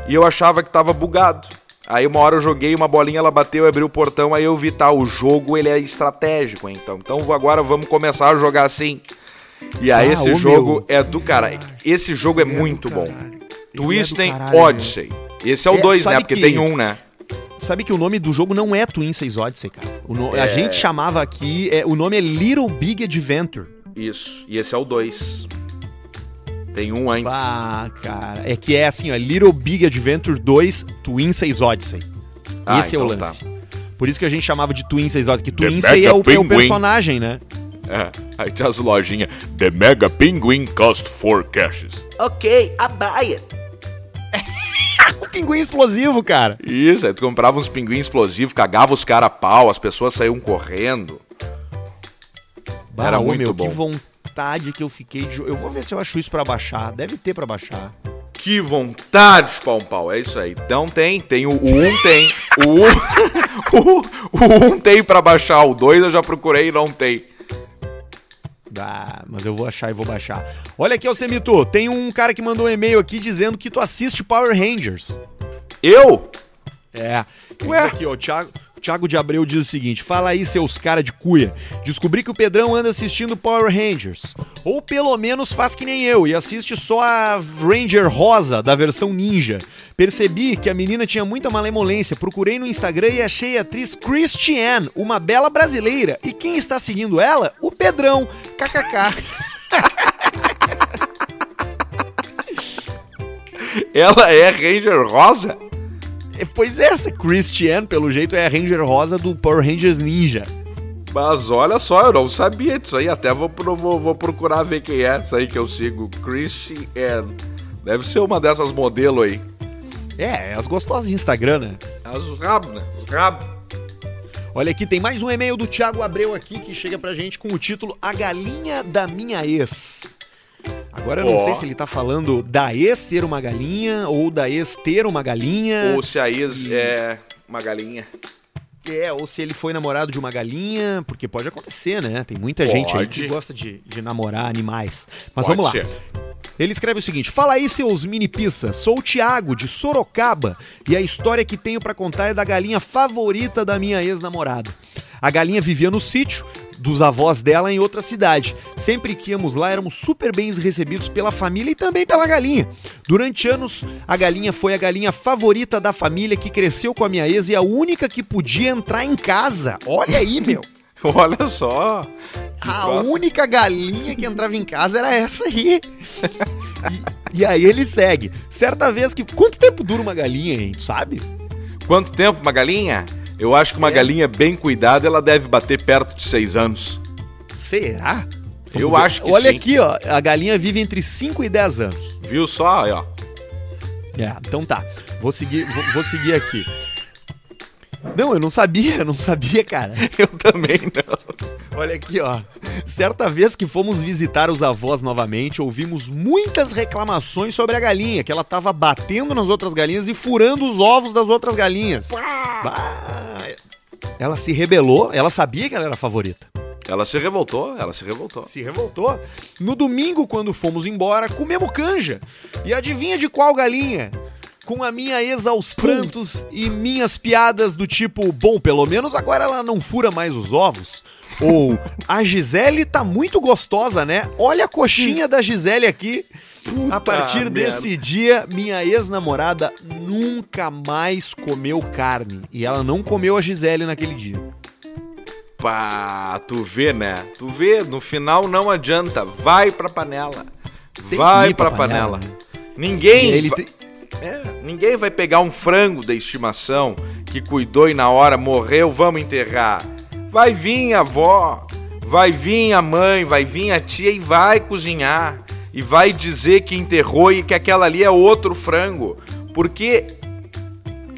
E eu achava que tava bugado. Aí uma hora eu joguei uma bolinha, ela bateu e abriu o portão, aí eu vi, tá, o jogo ele é estratégico, então. Então agora vamos começar a jogar assim. E aí Ah, esse jogo meu. é do cara. Esse jogo é é muito bom. Ele é Twisting caralho, Odyssey. Esse é o É, 2, né? sabe Porque que- tem um, né? Sabe que o nome do jogo não é Twin 6 Odyssey, cara. O no- A É. gente chamava aqui, é, o nome é Little Big Adventure. Isso. E esse é o 2. Tem um antes. Ah, cara. É que é assim, ó, Little Big Adventure 2 Twin 6 Odyssey. Ah, Esse é o então lance. Por isso que a gente chamava de Twin 6 Odyssey, que Twin 6 é o, é o personagem, né? É. Aí tem as lojinhas. The Mega Penguin cost 4 caches. Ok, I buy it. O pinguim explosivo, cara. Isso, aí tu comprava uns pinguins explosivos, cagava os caras a pau, as pessoas saíam correndo. Era ô, muito meu, bom. que vontade que eu fiquei de... Eu vou ver se eu acho isso pra baixar. Deve ter pra baixar. Que vontade de pau um pau, é isso aí. Então tem, tem o 1 um tem. O 1 um, o, o um tem pra baixar, o 2 eu já procurei e não tem. Ah, mas eu vou achar e vou baixar. Olha aqui, Alcemito, tem um cara que mandou um e-mail aqui dizendo que tu assiste Power Rangers. Eu? É. Ué? Aqui, ó, o Thiago, o Thiago de Abreu diz o seguinte: fala aí, seus cara de cuia. Descobri que o Pedrão anda assistindo Power Rangers. Ou pelo menos faz que nem eu e assiste só a Ranger Rosa, da versão ninja. Percebi que a menina tinha muita malemolência. Procurei no Instagram e achei a atriz Christiane, uma bela brasileira. E quem está seguindo ela? O Pedrão. KKK. Ela é Ranger Rosa? É, Pois é, essa Christiane, pelo jeito, é a Ranger Rosa do Power Rangers Ninja. Mas olha só, eu não sabia disso aí. Até vou, vou, vou procurar ver quem é essa aí que eu sigo. Christiane. Deve ser uma dessas modelo aí. É, as gostosas de Instagram, né? As rabo, né? Os rabo. Olha aqui, tem mais um e-mail do Thiago Abreu aqui que chega pra gente com o título A Galinha da Minha Ex. Agora eu não Ó. sei se ele tá falando da ex ser uma galinha ou da ex ter uma galinha. Ou se a ex é uma galinha. É, ou se ele foi namorado de uma galinha, porque pode acontecer, né? Tem muita gente aí que Pode. gosta de, de namorar animais. Mas Pode vamos lá. ser. Ele escreve o seguinte: Fala aí, seus mini pizza. Sou o Thiago, de Sorocaba, e a história que tenho pra contar é da galinha favorita da minha ex-namorada. A galinha vivia no sítio, dos avós dela em outra cidade. Sempre que íamos lá, éramos super bem recebidos pela família e também pela galinha. Durante anos, a galinha foi a galinha favorita da família que cresceu com a minha ex e a única que podia entrar em casa. Olha aí, meu. Olha só. A única galinha que entrava em casa era essa aí. E, e, aí ele segue. Certa vez que. Quanto tempo dura uma galinha, hein? Sabe? Quanto tempo uma galinha? Eu acho que uma é. galinha bem cuidada, ela deve bater perto de seis anos. Será? Eu acho que Olha sim. aqui, ó. A galinha vive entre 5 e 10 anos. Viu só, ó. É, então tá. Vou seguir, vou, vou seguir aqui. Não, eu não sabia, não sabia, cara. Eu também não. Olha aqui, ó. Certa vez que fomos visitar os avós novamente, ouvimos muitas reclamações sobre a galinha, que ela tava batendo nas outras galinhas e furando os ovos das outras galinhas. Bah. Ela se rebelou, ela sabia que ela era a favorita. Ela se revoltou, ela se revoltou. Se revoltou. No domingo, quando fomos embora, comemos canja. E adivinha de qual galinha? com a minha ex aos prantos e minhas piadas do tipo, bom, pelo menos agora ela não fura mais os ovos. Ou, a Gisele tá muito gostosa, né? Olha a coxinha da Gisele aqui. A partir merda. desse dia, minha ex-namorada nunca mais comeu carne. E ela não comeu a Gisele naquele dia. Pá, tu vê, né? Tu vê, no final não adianta. Vai pra panela. Tem Vai pra pra panela, panela. Ninguém. Va- tem- É, ninguém vai pegar um frango da estimação que cuidou e na hora morreu, vamos enterrar. Vai vir a avó, vai vir a mãe, vai vir a tia e vai cozinhar. E vai dizer que enterrou e que aquela ali é outro frango. Porque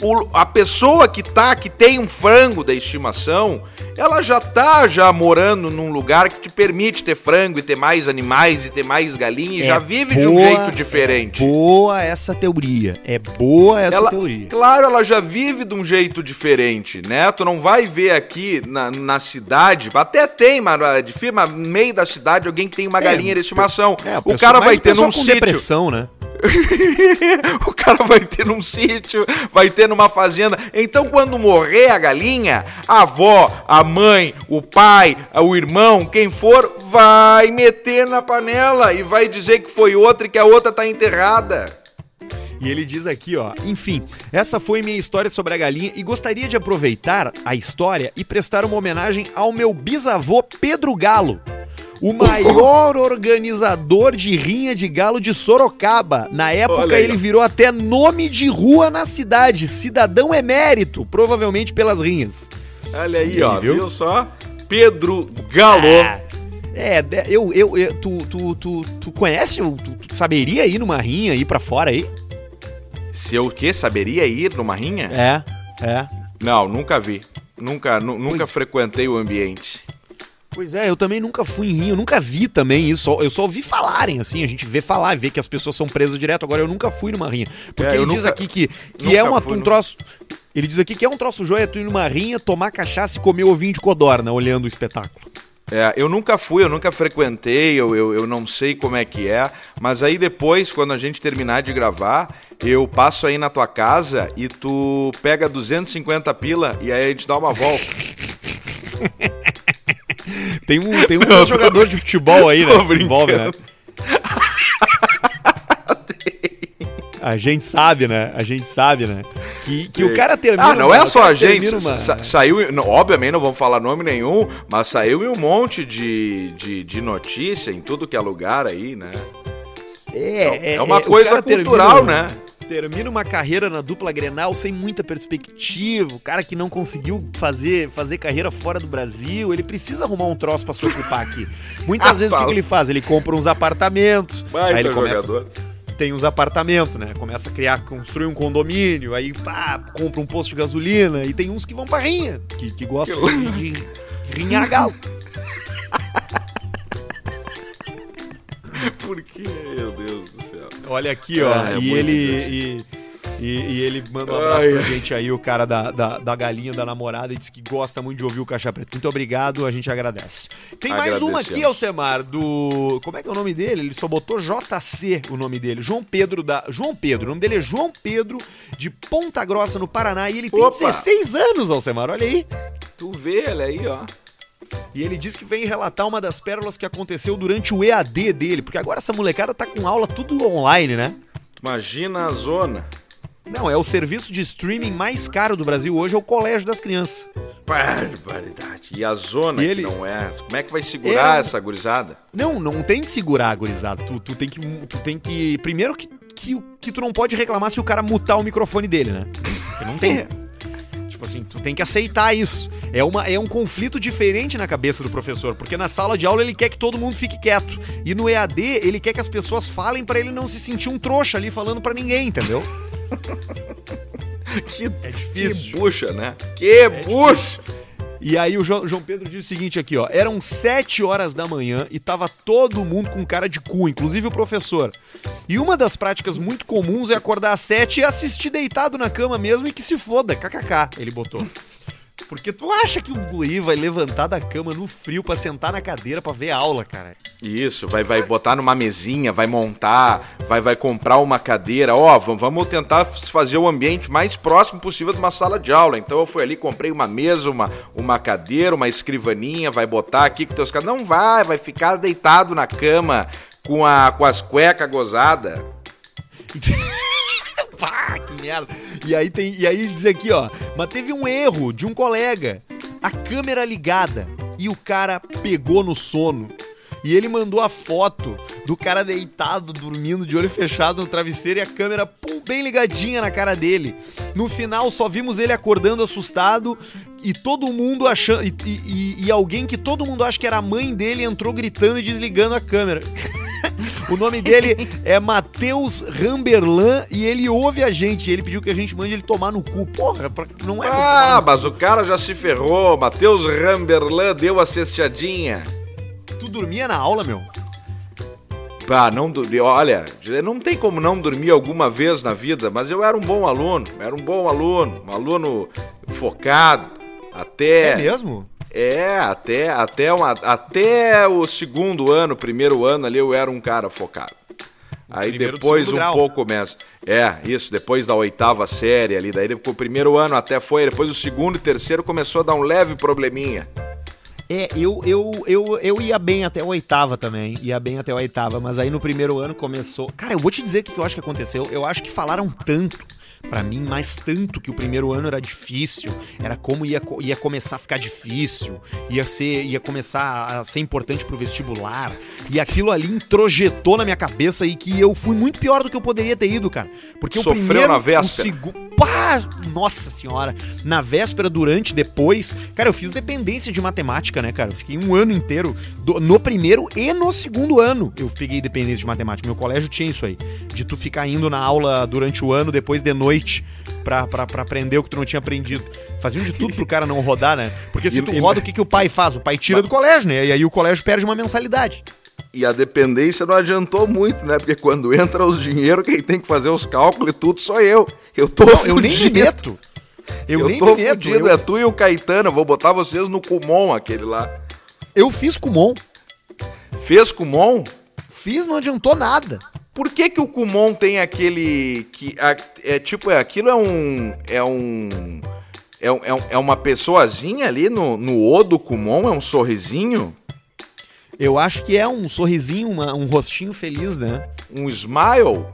o- a pessoa que tá, que tem um frango da estimação, ela já tá já morando num lugar que te permite ter frango e ter mais animais e ter mais galinha e É já vive de um boa- jeito diferente. É boa essa teoria. É boa essa Ela, teoria. claro, ela já vive de um jeito diferente, né? Tu não vai ver aqui na, na cidade, até tem, mas é difícil, mas no meio da cidade alguém que tem uma É, galinha de estimação. É, o cara vai ter num sítio. depressão, né? o cara vai ter num sítio, vai ter numa fazenda. Então, quando morrer a galinha, a avó, a mãe, o pai, o irmão, quem for, vai meter na panela e vai dizer que foi outra e que a outra tá enterrada. E ele diz aqui, ó, enfim, essa foi minha história sobre a galinha e gostaria de aproveitar a história e prestar uma homenagem ao meu bisavô Pedro Galo. O maior organizador de rinha de galo de Sorocaba. Na época, aí, ele virou até nome de rua na cidade. Cidadão emérito, provavelmente pelas rinhas. Olha aí, Ele ó, viu? viu? só? Pedro Galo. Ah, É, de- eu, eu, eu- tu, tu, tu, tu conhece, tu, tu saberia ir numa rinha, ir pra fora aí? Se eu o quê? Saberia ir numa rinha? É, é. Não, nunca vi. Nunca, nu- nunca Pois- frequentei o ambiente. Pois é, eu também nunca fui em eu nunca vi também isso, eu só ouvi falarem, assim, a gente vê falar, vê que as pessoas são presas direto, agora eu nunca fui numa rinha. Porque É, ele diz nunca- aqui que, que é uma, fui um troço... Ele diz aqui que é um troço joia tu ir numa rinha, tomar cachaça e comer ovinho de codorna, olhando o espetáculo. É, eu nunca fui, eu nunca frequentei, eu, eu, eu não sei como é que é, mas aí depois, quando a gente terminar de gravar, eu passo aí na tua casa e tu pega 250 pila e aí a gente dá uma volta. Tem um, tem um jogador de futebol aí, né? Que se envolve, né? A gente sabe, né? A gente sabe, né? Que, que o cara termina. Ah, não é só a gente. uma- sa- saiu, não, obviamente não vamos falar nome nenhum, mas saiu em um monte de, de, de notícia em tudo que é lugar aí, né? É, É uma o coisa cultural, termina- né? Termina uma carreira na dupla Grenal sem muita perspectiva, o cara que não conseguiu fazer, fazer carreira fora do Brasil, ele precisa arrumar um troço pra se ocupar aqui. Muitas Ah, vezes o que, ele faz? Ele compra uns apartamentos, Baita aí ele começa, jogador. tem uns apartamentos, né? Começa a criar, construir um condomínio, aí pá, compra um posto de gasolina, e tem uns que vão pra rinha, que, que gostam de, de rinhar galo. Por que, meu Deus do céu? Olha aqui, ó. Ah, é e, ele, e, e- e ele manda um abraço Ai. pra gente aí, o cara da, da, da galinha da namorada, e diz que gosta muito de ouvir o Caixa Preto. Muito obrigado, a gente agradece. Tem mais uma aqui. Alcemar, do. Como é que é o nome dele? Ele só botou JC o nome dele. João Pedro da. João Pedro. O nome dele é João Pedro, de Ponta Grossa, no Paraná. E ele tem Opa. 16 anos, Alcemar. Olha aí. Tu vê ele aí, ó. E ele diz que vem relatar uma das pérolas que aconteceu durante o EAD dele, porque agora essa molecada tá com aula tudo online, né? Imagina a zona. Não, é o serviço de streaming mais caro do Brasil hoje, é o colégio das crianças. Barbaridade. E a zona E que ele- não é. Como é que vai segurar É. essa gurizada? Não, não tem que segurar, gurizada. Tu, tu tem que. Tu tem que. Primeiro que, que, que tu não pode reclamar se o cara mutar o microfone dele, né? Porque não tem. Tipo assim, tu tem que aceitar isso. É, uma, é um conflito diferente na cabeça do professor, porque na sala de aula ele quer que todo mundo fique quieto. E no EAD ele quer que as pessoas falem pra ele não se sentir um trouxa ali falando pra ninguém, entendeu? Que, É que difícil. bucha, né? Que bucha! E aí o Jo- João Pedro diz o seguinte aqui, ó. Eram 7 horas da manhã e tava todo mundo com cara de cu, inclusive o professor. E uma das práticas muito comuns é acordar às 7 e assistir deitado na cama mesmo e que se foda, kkk, ele botou. Porque tu acha que o guri vai levantar da cama no frio pra sentar na cadeira pra ver aula, cara? Isso, vai, vai botar numa mesinha, vai montar, vai, vai comprar uma cadeira. Ó, vamos, vamos tentar fazer o ambiente mais próximo possível de uma sala de aula. Então eu fui ali, comprei uma mesa, uma, uma cadeira, uma escrivaninha, vai botar aqui com teus caras. Não vai, vai ficar deitado na cama com, a, com as cuecas gozadas. Pá, que merda. E aí tem, e aí diz aqui, ó, mas teve um erro de um colega. A câmera ligada e o cara pegou no sono. E ele mandou a foto do cara deitado, dormindo, de olho fechado no travesseiro e a câmera pum, bem ligadinha na cara dele. No final, só vimos ele acordando assustado e todo mundo achando. E, e- e alguém que todo mundo acha que era a mãe dele entrou gritando e desligando a câmera. O nome dele é Matheus Ramberlan e ele ouve a gente. Ele pediu que a gente mande ele tomar no cu. Porra, não é Ah, mas o cara já se ferrou. Matheus Ramberlan deu a cesteadinha. cu. Tu dormia na aula, meu? Ah, não dormi. Olha, não tem como não dormir alguma vez na vida, mas eu era um bom aluno. Era um bom aluno. Um aluno focado. Até. É mesmo? É, até, até, uma, até o segundo ano, primeiro ano ali, eu era um cara focado. Aí Primeiro depois um grau. pouco começa. É, isso, depois da oitava série ali, daí o primeiro ano até foi, depois o segundo e terceiro começou a dar um leve probleminha. É, eu, eu, eu, eu ia bem até a oitava também. Ia bem até a oitava, mas aí no primeiro ano começou. Cara, eu vou te dizer o que eu acho que aconteceu. Eu acho que falaram tanto pra mim, mas tanto que o primeiro ano era difícil. Era como ia, ia começar a ficar difícil. Ia ser, ia começar a ser importante pro vestibular. E aquilo ali introjetou na minha cabeça e que eu fui muito pior do que eu poderia ter ido, cara. Porque Sofreu o primeiro, na o véspera. segundo. Pá! Nossa senhora! Na véspera, durante, depois. Cara, eu fiz dependência de matemática, né, cara? Eu fiquei um ano inteiro. do- no primeiro e no segundo ano eu peguei dependência de matemática. Meu colégio tinha isso aí. De tu ficar indo na aula durante o ano, depois de noite, pra, pra, pra aprender o que tu não tinha aprendido. Faziam de tudo pro cara não rodar, né? Porque se tu roda, o que, que o pai faz? O pai tira do colégio, né? E aí o colégio perde uma mensalidade. E a dependência não adiantou muito, né? Porque quando entra os dinheiro, quem tem que fazer os cálculos e tudo sou eu. Eu tô Não, eu nem me meto. Eu, Eu, nem tô me meto. fudido, Eu, é tu e o Caetano. Eu vou botar vocês no Kumon, aquele lá. eu fiz Kumon. Fez Kumon? Fiz, não adiantou nada. Por que que o Kumon tem aquele que a- é tipo é aquilo é um é um é, é, é uma pessoazinha ali no, no O do Kumon, é um sorrisinho, Eu acho que é um sorrisinho, uma- um rostinho feliz, né? um smile,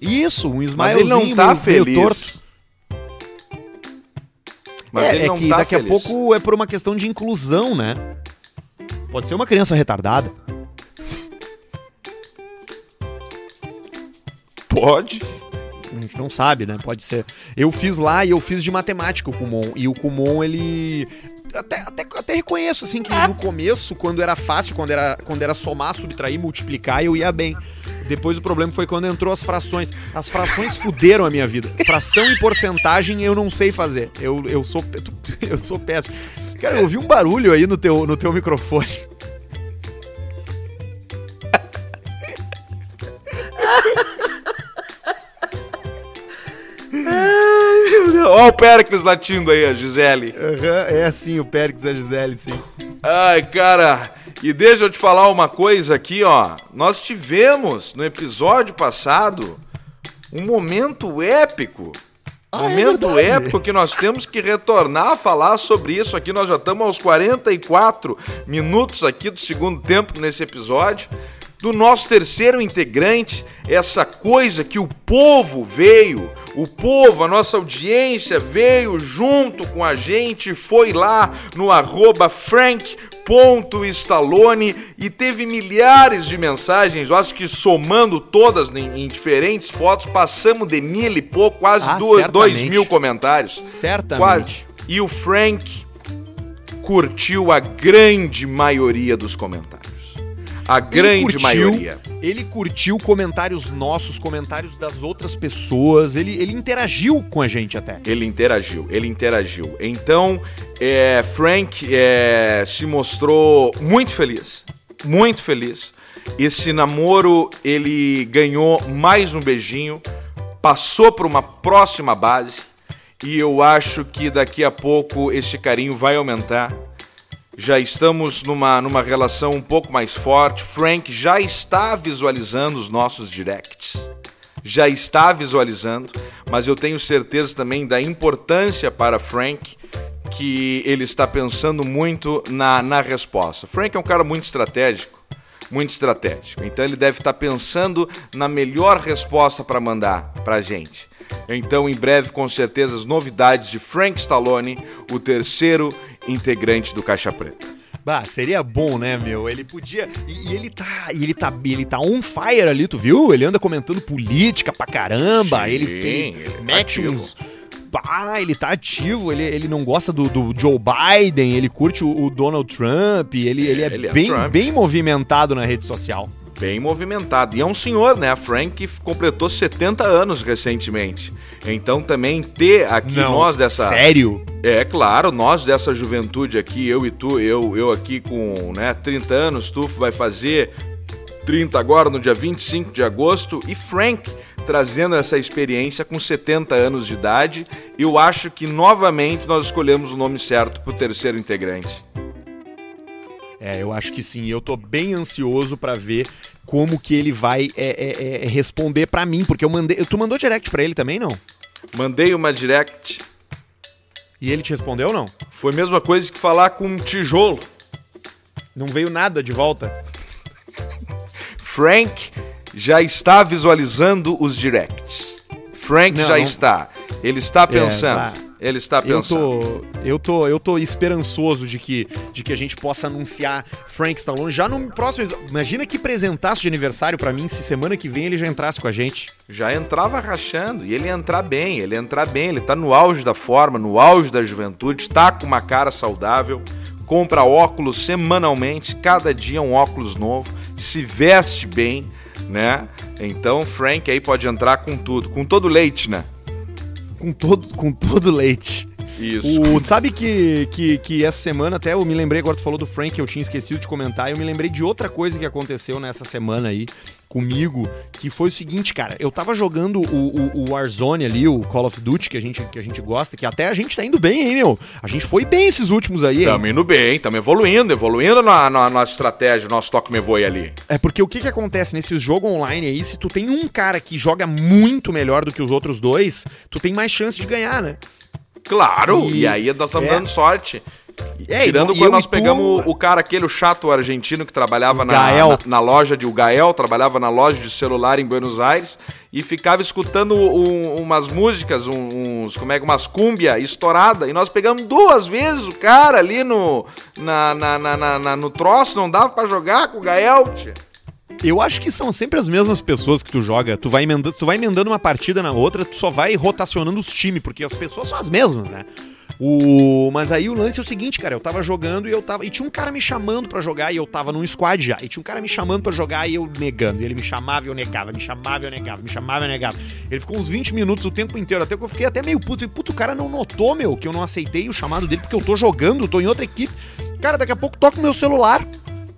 Isso, um mas smilezinho ele não tá meio, meio feliz. torto. Mas é, ele é não que tá daqui feliz. a pouco é por uma questão de inclusão, né? Pode ser uma criança retardada. pode. A gente não sabe, né? Pode ser. Eu fiz lá e eu fiz de matemática o Kumon. E o Kumon, ele. Até, até, até reconheço, assim, que no começo, quando era fácil, quando era, quando era somar, subtrair, multiplicar, eu ia bem. Depois o problema foi quando entrou as frações. As frações fuderam a minha vida. Fração e porcentagem eu não sei fazer. Eu, eu, sou, eu sou péssimo. Cara, eu ouvi um barulho aí no teu, no teu microfone. Olha o Péricles latindo aí, a Gisele. Aham, é assim, o Périx e a Gisele, sim. Ai, cara, e deixa eu te falar uma coisa aqui, ó. Nós tivemos no episódio passado um momento épico. Ah, é Momento é épico que nós temos que retornar a falar sobre isso aqui. Nós já estamos aos 44 minutos aqui do segundo tempo nesse episódio. Do nosso terceiro integrante, essa coisa que o povo veio, o povo, a nossa audiência veio junto com a gente, foi lá no arroba Frank ponto Stallone e teve milhares de mensagens, eu acho que somando todas em, em diferentes fotos, passamos de mil e pouco, quase ah, dois, dois mil comentários. Certamente. Quase. E o Frank curtiu a grande maioria dos comentários. A grande curtiu, maioria. Ele curtiu comentários nossos, comentários das outras pessoas. Ele, ele interagiu com a gente até. Ele interagiu, ele interagiu. Então, é, Frank é, se mostrou muito feliz. Muito feliz. Esse namoro, ele ganhou mais um beijinho, passou para uma próxima base. E eu acho que daqui a pouco esse carinho vai aumentar já estamos numa, numa relação um pouco mais forte. Frank já está visualizando os nossos directs. Já está visualizando, mas eu tenho certeza também da importância para Frank que ele está pensando muito na, na resposta. Frank é um cara muito estratégico, muito estratégico. Então ele deve estar pensando na melhor resposta para mandar para a gente. Então, em breve, com certeza, as novidades de Frank Stallone, o terceiro integrante do Caixa Preta. Bah, seria bom, né, meu? Ele podia. E, e, ele tá. Ele tá. Ele tá on fire ali, tu viu? Ele anda comentando política pra caramba. Sim, ele, tem, ele tá mete ativo. uns. Ah, ele tá ativo, ele, ele não gosta do, do Joe Biden, ele curte o, o Donald Trump, ele, ele é, ele é bem, bem movimentado na rede social bem movimentado. E é um senhor, né? A Frank que completou 70 anos recentemente. Então também ter aqui Não, nós dessa. Sério? É claro, nós dessa juventude aqui, eu e tu, eu, eu aqui com né, 30 anos, tu vai fazer 30 agora no dia 25 de agosto, e Frank trazendo essa experiência com 70 anos de idade. Eu acho que novamente nós escolhemos o nome certo para o terceiro integrante. É, eu acho que sim. Eu tô bem ansioso para ver como que ele vai é, é, é, responder para mim, porque eu mandei. Tu mandou direct para ele também, não? Mandei uma direct. E ele te respondeu ou não? Foi a mesma coisa que falar com um tijolo. Não veio nada de volta. Frank já está visualizando os directs. Frank não, já não... está. Ele está é, pensando. É, ele está pensando. Eu tô, eu tô, eu tô esperançoso de que, de que a gente possa anunciar Frank Stallone já no próximo. Imagina que presentaço de aniversário para mim se semana que vem ele já entrasse com a gente. Já entrava rachando e ele ia entrar bem, ele ia entrar bem, ele tá no auge da forma, no auge da juventude, está com uma cara saudável, compra óculos semanalmente, cada dia um óculos novo, se veste bem, né? Então Frank aí pode entrar com tudo, com todo leite, né? Com todo, com todo leite. Isso. O, sabe que, que, que essa semana, até eu me lembrei, agora tu falou do Frank, eu tinha esquecido de comentar, eu me lembrei de outra coisa que aconteceu nessa semana aí comigo, que foi o seguinte, cara, eu tava jogando o, o, o, Warzone ali, o Call of Duty, que a, gente, que a gente gosta, que até a gente tá indo bem, hein, meu? A gente foi bem esses últimos aí, hein? Tamo indo bem, tamo evoluindo, evoluindo na, na nossa estratégia, nosso toque me voe ali. É porque o que que acontece nesses jogos online aí, se tu tem um cara que joga muito melhor do que os outros dois, tu tem mais chance de ganhar, né? Claro, e, e aí nós estamos é. dando sorte. É, Tirando quando nós pegamos tu... o cara, aquele chato argentino que trabalhava na, na, na, loja de. O Gael trabalhava na loja de celular em Buenos Aires e ficava escutando um, umas músicas, uns. Como é que. Umas cúmbia estourada. E nós pegamos duas vezes o cara ali no. Na, na, na, na no troço, não dava para jogar com o Gael, tia. Eu acho que são sempre as mesmas pessoas que tu joga. Tu vai emendando, tu vai emendando uma partida na outra, tu só vai rotacionando os times, porque as pessoas são as mesmas, né? O... Mas aí o lance é o seguinte, cara, eu tava jogando e eu tava. E tinha um cara me chamando para jogar e eu tava num squad já. E tinha um cara me chamando para jogar e eu negando. E ele me chamava e eu negava, me chamava e eu negava, me chamava e eu negava. Ele ficou uns 20 minutos o tempo inteiro, até que eu fiquei até meio puto. E, puto, o cara não notou, meu, que eu não aceitei o chamado dele porque eu tô jogando, tô em outra equipe. Cara, daqui a pouco toca o meu celular.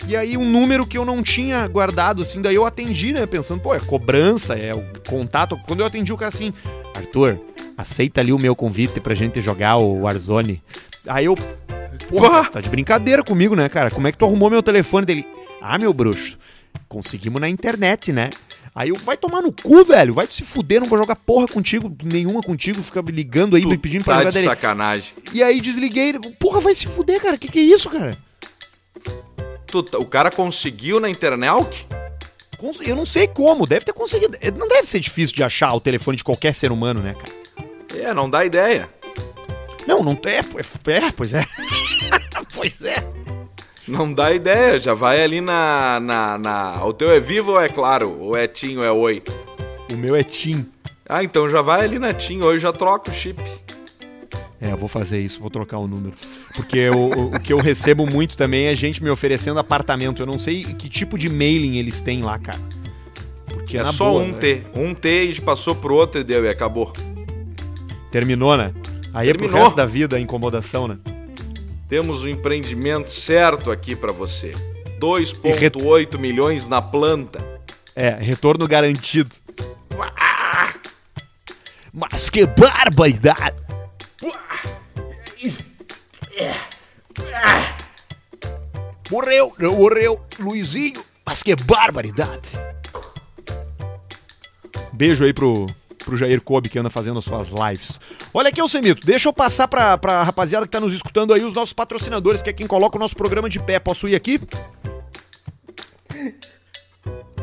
E aí um número que eu não tinha guardado, assim, daí eu atendi, né? Pensando, pô, é cobrança, é o contato. Quando eu atendi o cara assim, Arthur, aceita ali o meu convite pra gente jogar o Warzone. Aí eu, porra, tá de brincadeira comigo, né, cara? Como é que tu arrumou meu telefone dele? Ah, meu bruxo, conseguimos na internet, né? Aí eu, vai tomar no cu, velho. Vai se fuder, não vou jogar porra contigo, nenhuma contigo, fica me ligando aí, me pedindo pra tá jogar de dele. sacanagem. E aí desliguei, porra, vai se fuder, cara. Que que é isso, cara? Tu tá- o cara conseguiu na internet? Eu não sei como, deve ter conseguido. Não deve ser difícil de achar o telefone de qualquer ser humano, né, cara? É, não dá ideia. Não, não é, é, é pois é. pois é. Não dá ideia, já vai ali na, na, na- O teu é vivo ou é claro? Ou é TIM ou é oi? O meu é Tim. Ah, então já vai ali na TIM, hoje já troca o chip. É, eu vou fazer isso, vou trocar o número. Porque o, o- o que eu recebo muito também é gente me oferecendo apartamento. Eu não sei que tipo de mailing eles têm lá, cara. Porque é só boa, um né? T. Um T e passou pro outro e deu e acabou. Terminou, né? Aí é pro Terminou. resto da vida a incomodação, né? Temos o empreendimento certo aqui pra você. 2,8 milhões na planta. É, retorno garantido. Mas que barbaridade! Morreu, não morreu, Luizinho, mas que barbaridade! Beijo aí pro, pro Jair Kobe que anda fazendo as suas lives. Olha aqui, Alcemito, deixa eu passar pra, pra rapaziada que tá nos escutando aí, os nossos patrocinadores, que é quem coloca o nosso programa de pé. Posso ir aqui?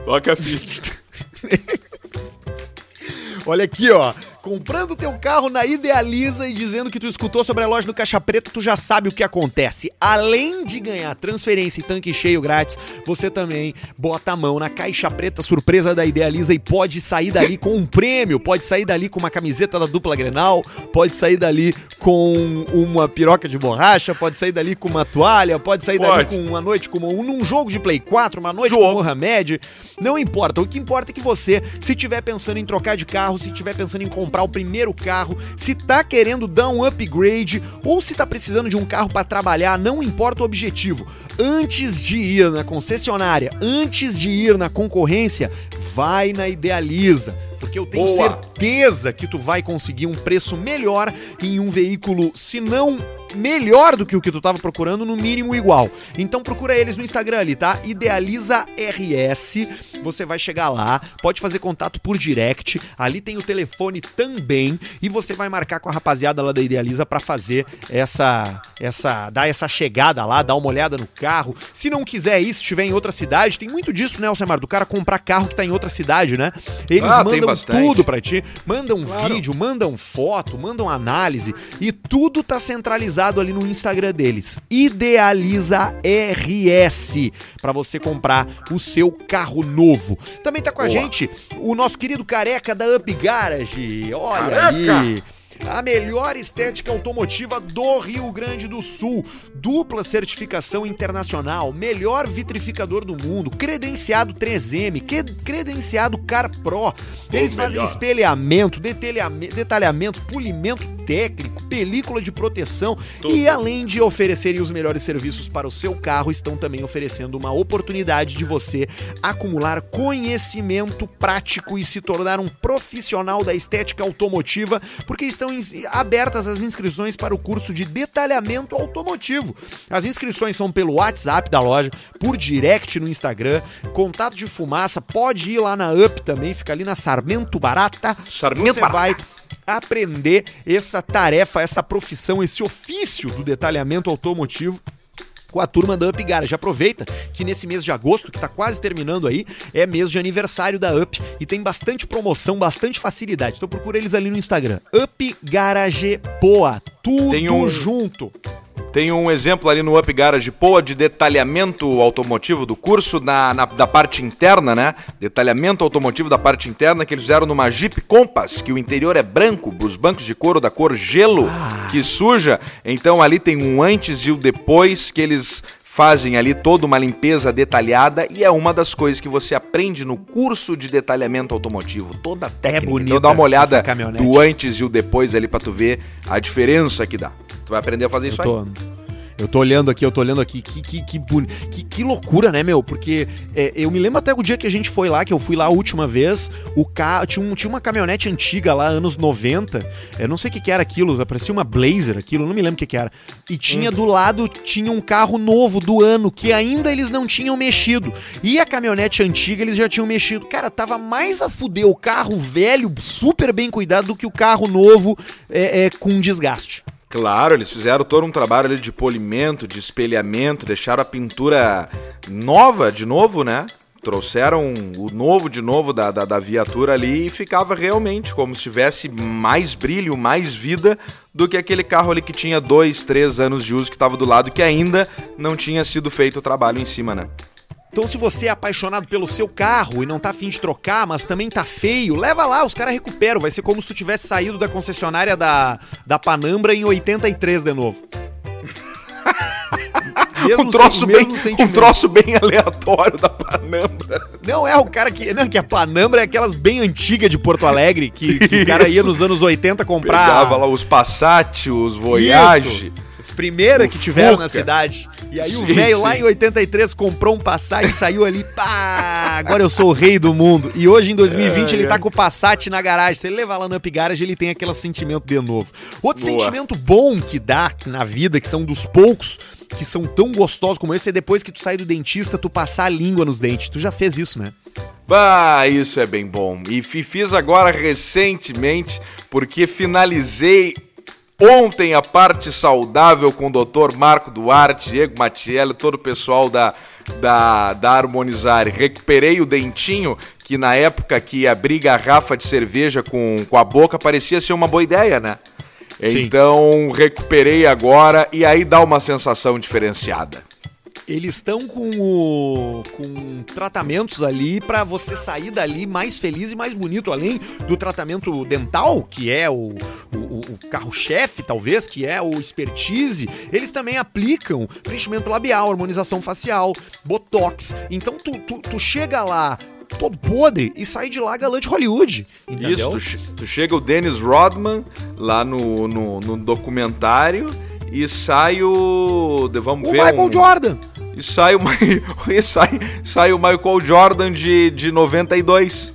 Toca a. Olha aqui, ó. Comprando teu carro na Idealiza e dizendo que tu escutou sobre a loja do Caixa Preta, tu já sabe o que acontece. Além de ganhar transferência e tanque cheio grátis, você também bota a mão na Caixa Preta surpresa da Idealiza e pode sair dali com um prêmio, pode sair dali com uma camiseta da dupla Grenal, pode sair dali com uma piroca de borracha, pode sair dali com uma toalha, pode sair dali Pode. com uma noite como um, num jogo de Play 4, uma noite Jogo. com Mohamed. Não importa. O que importa é que você, se estiver pensando em trocar de carro, se estiver pensando em comprar o primeiro carro, se tá querendo dar um upgrade ou se tá precisando de um carro para trabalhar, não importa o objetivo. Antes de ir na concessionária, antes de ir na concorrência, vai na Idealiza. Porque eu tenho Boa. certeza que tu vai conseguir um preço melhor em um veículo, se não melhor do que o que tu tava procurando, no mínimo igual. Então procura eles no Instagram ali, tá? Idealiza RS. Você vai chegar lá, pode fazer contato por direct. Ali tem o telefone também e você vai marcar com a rapaziada lá da Idealiza pra fazer essa essa dar essa chegada lá, dar uma olhada no carro. Se não quiser ir, se estiver em outra cidade, tem muito disso, né, Alcemar, do cara comprar carro que tá em outra cidade, né? Eles Ah, tem mandam bastante. tudo pra ti, mandam Claro. vídeo, mandam foto, mandam análise e tudo tá centralizado ali no Instagram deles. Idealiza RS para você comprar o seu carro novo. Também tá com a Boa. gente o nosso querido careca da Up Garage. Olha Careca! ali. A melhor estética automotiva do Rio Grande do Sul. Dupla certificação internacional. Melhor vitrificador do mundo. Credenciado 3M. que- Credenciado Car Pro. Eles fazem espelhamento, detalhame- detalhamento, polimento técnico, película de proteção. Tudo. E além de oferecerem os melhores serviços para o seu carro, estão também oferecendo uma oportunidade de você acumular conhecimento prático e se tornar um profissional da estética automotiva, porque estão ins- abertas as inscrições para o curso de detalhamento automotivo. As inscrições são pelo WhatsApp da loja, por direct no Instagram, contato de fumaça, pode ir lá na UP também, fica ali na Sarmento Barata. Sarmento Você Barata. vai aprender essa tarefa, essa profissão, esse ofício do detalhamento automotivo com a turma da Up Garage. Aproveita que nesse mês de agosto, que tá quase terminando aí, é mês de aniversário da Up e tem bastante promoção, bastante facilidade. Então procura eles ali no Instagram. Up Garage Poa. Tudo Tem um- junto. Tem um exemplo ali no Up Garage Poa de detalhamento automotivo do curso na, na- da parte interna, né? Detalhamento automotivo da parte interna que eles fizeram numa Jeep Compass, que o interior é branco, os bancos de couro da cor gelo, que suja. Então ali tem um antes e o depois que eles fazem ali toda uma limpeza detalhada e é uma das coisas que você aprende no curso de detalhamento automotivo, toda a técnica. bonita então dá uma olhada do antes e o depois ali pra tu ver a diferença que dá. Tu vai aprender a fazer isso Eu aí. tô, Eu tô olhando aqui, eu tô olhando aqui, que, que, que, que, que loucura, né, meu? Porque é, eu me lembro até o dia que a gente foi lá, que eu fui lá a última vez, o carro, tinha, um, tinha uma caminhonete antiga lá, anos 90, eu não sei o que, que era aquilo, parecia uma Blazer aquilo, não me lembro o que, que era. E tinha do lado, tinha um carro novo do ano, que ainda eles não tinham mexido. E a caminhonete antiga eles já tinham mexido. Cara, tava mais a fuder o carro velho, super bem cuidado, do que o carro novo é, é com desgaste. Claro, eles fizeram todo um trabalho ali de polimento, de espelhamento, deixaram a pintura nova de novo, né? Trouxeram o novo de novo da, da, da, viatura ali e ficava realmente como se tivesse mais brilho, mais vida do que aquele carro ali que tinha dois, três anos de uso que estava do lado que ainda não tinha sido feito o trabalho em cima, né? Então, se você é apaixonado pelo seu carro e não tá afim de trocar, mas também tá feio, leva lá, os caras recuperam. Vai ser como se tu tivesse saído da concessionária da, da Panambra em 83 de novo. um, troço bem, um troço bem aleatório da Panambra. Não, é o cara que. Não, que a Panambra é aquelas bem antigas de Porto Alegre, que, que o cara ia nos anos 80 comprar. Pegava lá os Passat, os Voyage. Isso. As primeiras que tiveram Fuca. na cidade. E aí o velho lá em 83 comprou um Passat e saiu ali, pá, agora eu sou o rei do mundo. E hoje em 2020 é, ele tá com o Passat na garagem. Se ele levar lá no Up Garage, ele tem aquele sentimento de novo. Outro Boa. sentimento bom que dá na vida, que são dos poucos que são tão gostosos como esse, é depois que tu sai do dentista, tu passar a língua nos dentes. Tu já fez isso, né? Bah, isso é bem bom. E fiz agora recentemente, porque finalizei Ontem a parte saudável com o Dr. Marco Duarte, Diego Matiello, todo o pessoal da, da, da Harmonizar. Recuperei o dentinho, que na época que abri garrafa de cerveja com, com a boca parecia ser uma boa ideia, né? Sim. Então recuperei agora e aí dá uma sensação diferenciada. Eles estão com, o, com tratamentos ali para você sair dali mais feliz e mais bonito, além do tratamento dental, que é o, o, o carro-chefe, talvez, que é o expertise. Eles também aplicam preenchimento labial, harmonização facial, botox. Então tu, tu, tu chega lá todo podre e sai de lá galante Hollywood. Entendeu? Isso, tu, tu, chega o Dennis Rodman lá no, no, no documentário e sai o. Vamos o ver. Michael um... Jordan. E sai o, e sai, sai o Michael Jordan de, de 92.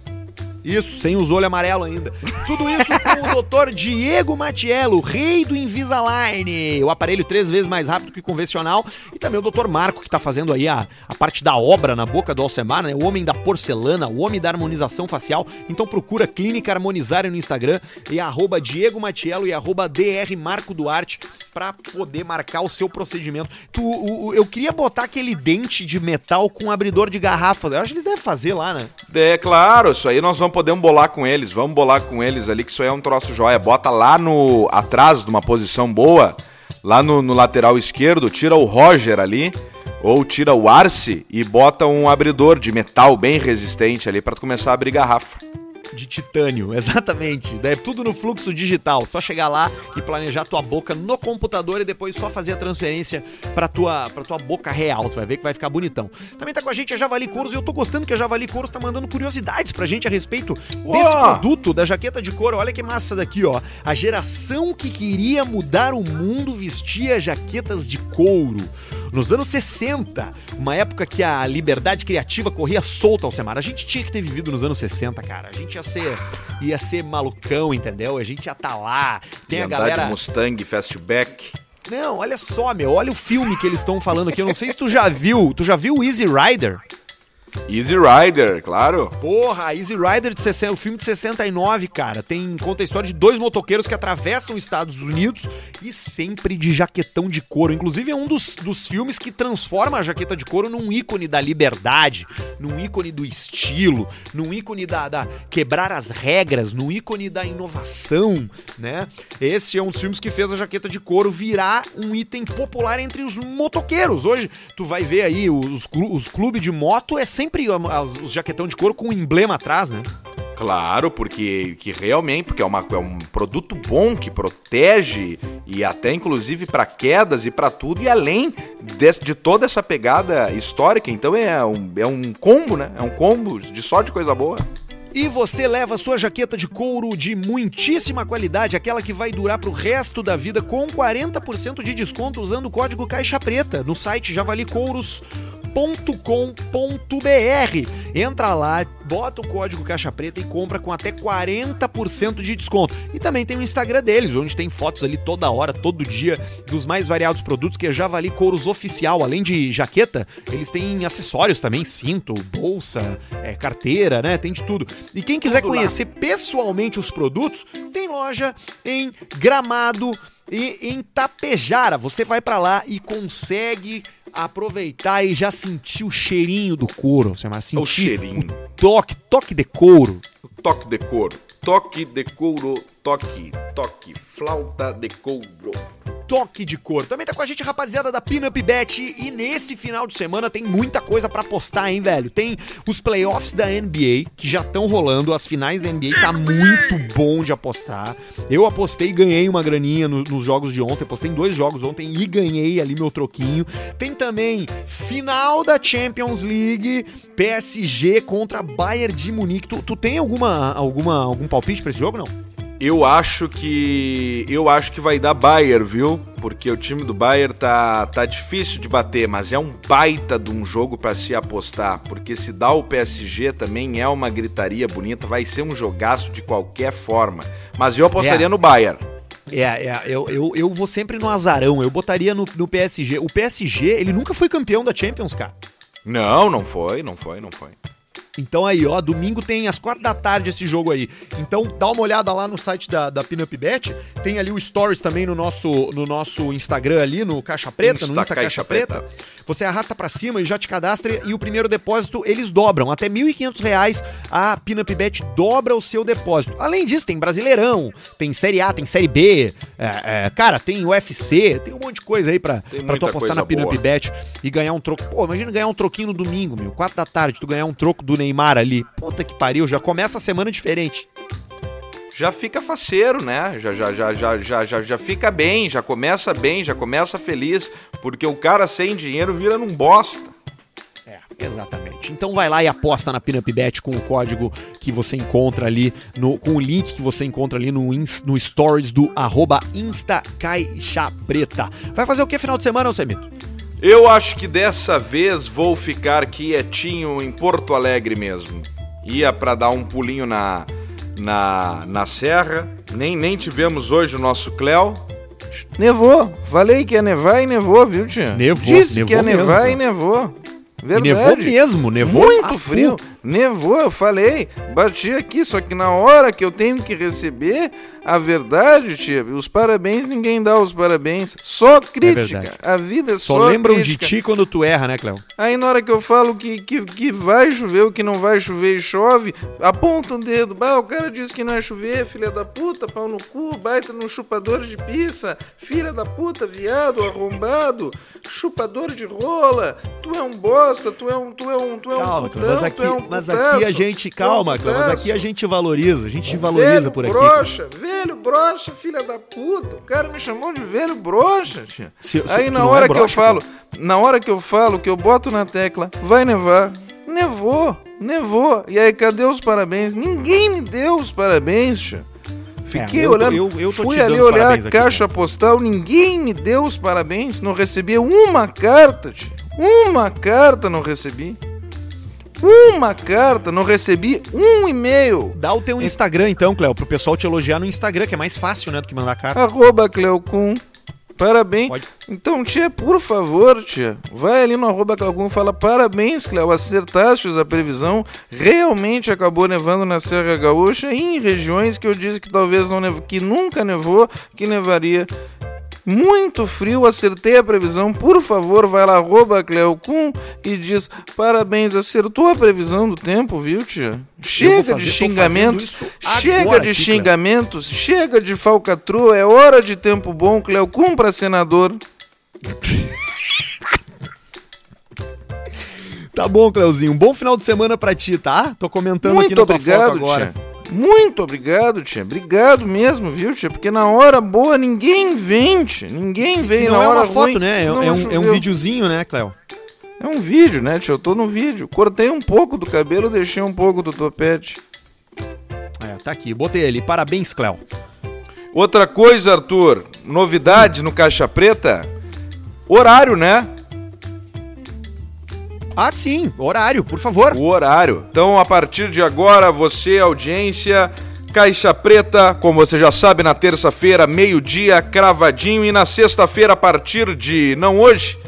Isso, sem os olhos amarelos ainda. Tudo isso com o Dr. Diego Matiello, rei do Invisalign. O aparelho três vezes mais rápido que o convencional. E também o Dr. Marco, que está fazendo aí a, a parte da obra na boca do Alcemar, né? O homem da porcelana, o homem da harmonização facial. Então procura Clínica Harmonizar no Instagram e arroba Diego Matiello e arroba DR Marco Duarte para poder marcar o seu procedimento. Tu, o, o, eu queria botar aquele dente de metal com abridor de garrafa. Eu acho que eles devem fazer lá, né? É, claro. Isso aí nós vamos podemos bolar com eles, vamos bolar com eles ali, que isso aí é um troço jóia. Bota lá no atrás, de uma posição boa, lá no, no lateral esquerdo, tira o Roger ali, ou tira o Arce e bota um abridor de metal bem resistente ali para começar a abrir garrafa de titânio, exatamente. É tudo no fluxo digital. Só chegar lá e planejar tua boca no computador e depois só fazer a transferência para tua para tua boca real. Tu vai ver que vai ficar bonitão. Também tá com a gente a Javali Couros e eu tô gostando que a Javali Couros tá mandando curiosidades pra gente a respeito Uou! desse produto da jaqueta de couro. Olha que massa daqui, ó. A geração que queria mudar o mundo vestia jaquetas de couro. Nos anos 60, uma época que a liberdade criativa corria solta ao Semar. A gente tinha que ter vivido nos anos 60, cara. A gente ia ser, ia ser malucão, entendeu? A gente ia estar tá lá. Tem a galera. Mustang, Fastback. Não, olha só, meu. Olha o filme que eles estão falando aqui. Eu não sei se tu já viu. Tu já viu o Easy Rider? Easy Rider, claro. Porra, Easy Rider de 60, o filme de 69, cara, tem conta a história de dois motoqueiros que atravessam os Estados Unidos e sempre de jaquetão de couro. Inclusive é um dos, dos filmes que transforma a jaqueta de couro num ícone da liberdade, num ícone do estilo, num ícone da, da quebrar as regras, num ícone da inovação, né? Esse é um dos filmes que fez a jaqueta de couro virar um item popular entre os motoqueiros. Hoje tu vai ver aí os, os clubes de moto é sempre os jaquetão de couro com um emblema atrás, né? Claro, porque que realmente, porque é, uma, é um produto bom que protege e até inclusive para quedas e para tudo, e além de, de, toda essa pegada histórica, então é um, é um combo, né? É um combo de só de coisa boa. E você leva sua jaqueta de couro de muitíssima qualidade, aquela que vai durar pro resto da vida, com 40% de desconto usando o código Caixa Preta no site javalicouros.com.br. Entra lá, bota o código Caixa Preta e compra com até 40% de desconto. E também tem o Instagram deles, onde tem fotos ali toda hora, todo dia, dos mais variados produtos, que é Javali Couros Oficial. Além de jaqueta, eles têm acessórios também, cinto, bolsa, é, carteira, né? Tem de tudo. E quem quiser Tudo lá. conhecer pessoalmente os produtos, tem loja em Gramado e em Tapejara. Você vai pra lá e consegue aproveitar e já sentir o cheirinho do couro, você vai sentir O cheirinho. o toque, toque de couro. Toque de couro. Toque de couro. Toque. Toque. Flauta de couro. Toque de cor. Também tá com a gente, rapaziada da Pinup Bet. E nesse final de semana tem muita coisa pra postar, hein, velho? Tem os playoffs da NBA, que já estão rolando. As finais da NBA tá muito bom de apostar. Eu apostei e ganhei uma graninha no- nos jogos de ontem. Apostei em dois jogos ontem e ganhei ali meu troquinho. Tem também final da Champions League, PSG contra Bayern de Munique. Tu, tu tem alguma, alguma, algum palpite pra esse jogo, não? Eu acho que. Eu acho que vai dar Bayern, viu? Porque o time do Bayern tá, tá difícil de bater, mas é um baita de um jogo pra se apostar. Porque se dá o PSG também é uma gritaria bonita, vai ser um jogaço de qualquer forma. Mas eu apostaria É. no Bayern. É, é eu, eu, eu vou sempre no azarão. Eu botaria no, no PSG. O PSG, ele nunca foi campeão da Champions, cara. Não, não foi, não foi, não foi. Então aí, ó, domingo tem às quatro da tarde esse jogo aí. Então dá uma olhada lá no site da, da Pinup Bet. Tem ali o Stories também no nosso, no nosso Instagram ali, no Caixa Preta, no Insta Insta Caixa Caixa Preta. Preta. Você arrasta pra cima e já te cadastra e o primeiro depósito eles dobram. Até 1.500 reais a Pinup Bet dobra o seu depósito. Além disso, tem Brasileirão, tem Série A, tem Série B, é, é, cara, tem UFC, tem um monte de coisa aí pra, pra tu apostar na Pinup. Bet e ganhar um troco. Pô, imagina ganhar um troquinho no domingo, meu. Quatro da tarde, tu ganhar um troco do Neymar ali. Puta que pariu, já começa a semana diferente. Já fica faceiro, né? Já, já, já, já, já, já, já fica bem, já começa bem, já começa feliz. Porque o cara sem dinheiro vira num bosta. É, exatamente. Então vai lá e aposta na Pinup Bet com o código que você encontra ali, no, com o link que você encontra ali no, no stories do arroba. Vai fazer o que final de semana, Alcemito? Eu acho que dessa vez vou ficar quietinho em Porto Alegre mesmo. Ia pra dar um pulinho na, na, na serra. Nem, nem tivemos hoje o nosso Cléo. Nevou. Falei que ia nevar e nevou, viu, tia? Nevou, Disse nevou que ia mesmo, nevar cara. e nevou. E Verdade. nevou mesmo, nevou Muito a frio. Nevou, eu falei. Bati aqui, só que na hora que eu tenho que receber a verdade, tia, os parabéns, ninguém dá os parabéns. Só crítica. verdade. a vida é Só, só, lembram crítica. de ti quando tu erra, né, Cléo? Aí na hora que eu falo que, que, que vai chover, o que não vai chover e chove, aponta um dedo. Bah, o cara disse que não vai chover, filha da puta, pau no cu, baita no chupador de pizza, filha da puta, viado, arrombado, chupador de rola, tu é um bosta, tu é um, tu é um, tu é um Calma, putão, tu é um mas aqui a gente, é calma, mas aqui a gente valoriza, a gente te valoriza Velho por aqui. Broxa, velho broxa, filha da puta. O cara me chamou de velho broxa, tia. Se- se- Aí na não hora é que eu broxa, falo, na hora que eu falo, que eu boto na tecla, vai nevar. Nevou, nevou. E aí, cadê os parabéns? Ninguém me deu os parabéns, tia. Fiquei É, eu olhando, eu- eu fui ali olhar a aqui, caixa postal, ninguém me deu os parabéns, não recebi uma carta, tia. Uma carta não recebi. Uma carta, não recebi um e-mail. Dá o teu Instagram então, Cléo, pro pessoal te elogiar no Instagram, que é mais fácil, né, do que mandar carta. Arroba Cleocum. Parabéns. Pode. Então, tia, por favor, tia, vai ali no arroba Cleocum e fala parabéns, Cleo, acertaste a previsão. Realmente acabou nevando na Serra Gaúcha e em regiões que eu disse que talvez não nev... que nunca nevou, que nevaria. Muito frio, acertei a previsão. Por favor, vai lá, arroba Cleocum e diz parabéns, acertou a previsão do tempo, viu, tia? Chega fazer- de xingamentos. Chega agora de aqui, Cleo. xingamentos, chega de falcatrua, é hora de tempo bom, Cleocum pra senador. Tá bom, Cléozinho. Um bom final de semana pra ti, tá? Tô comentando aqui Muito na tua obrigado, agora. tia. Muito obrigado, tia. Obrigado mesmo, viu, tia? Porque na hora boa ninguém tia. Ninguém vem Não na é hora uma foto, ruim, né? É, não é um, é um choveu. videozinho, né, Cléo? É um vídeo, né, tia? Eu tô no vídeo. Cortei um pouco do cabelo, deixei um pouco do topete. É, tá aqui, botei ali. Parabéns, Cléo. Outra coisa, Arthur, novidade no Caixa Preta, horário, né? Ah, sim, horário, por favor. O horário. Então, a partir de agora, você, audiência, Caixa Preta, como você já sabe, na terça-feira, meio-dia, cravadinho, e na sexta-feira, a partir de, não hoje,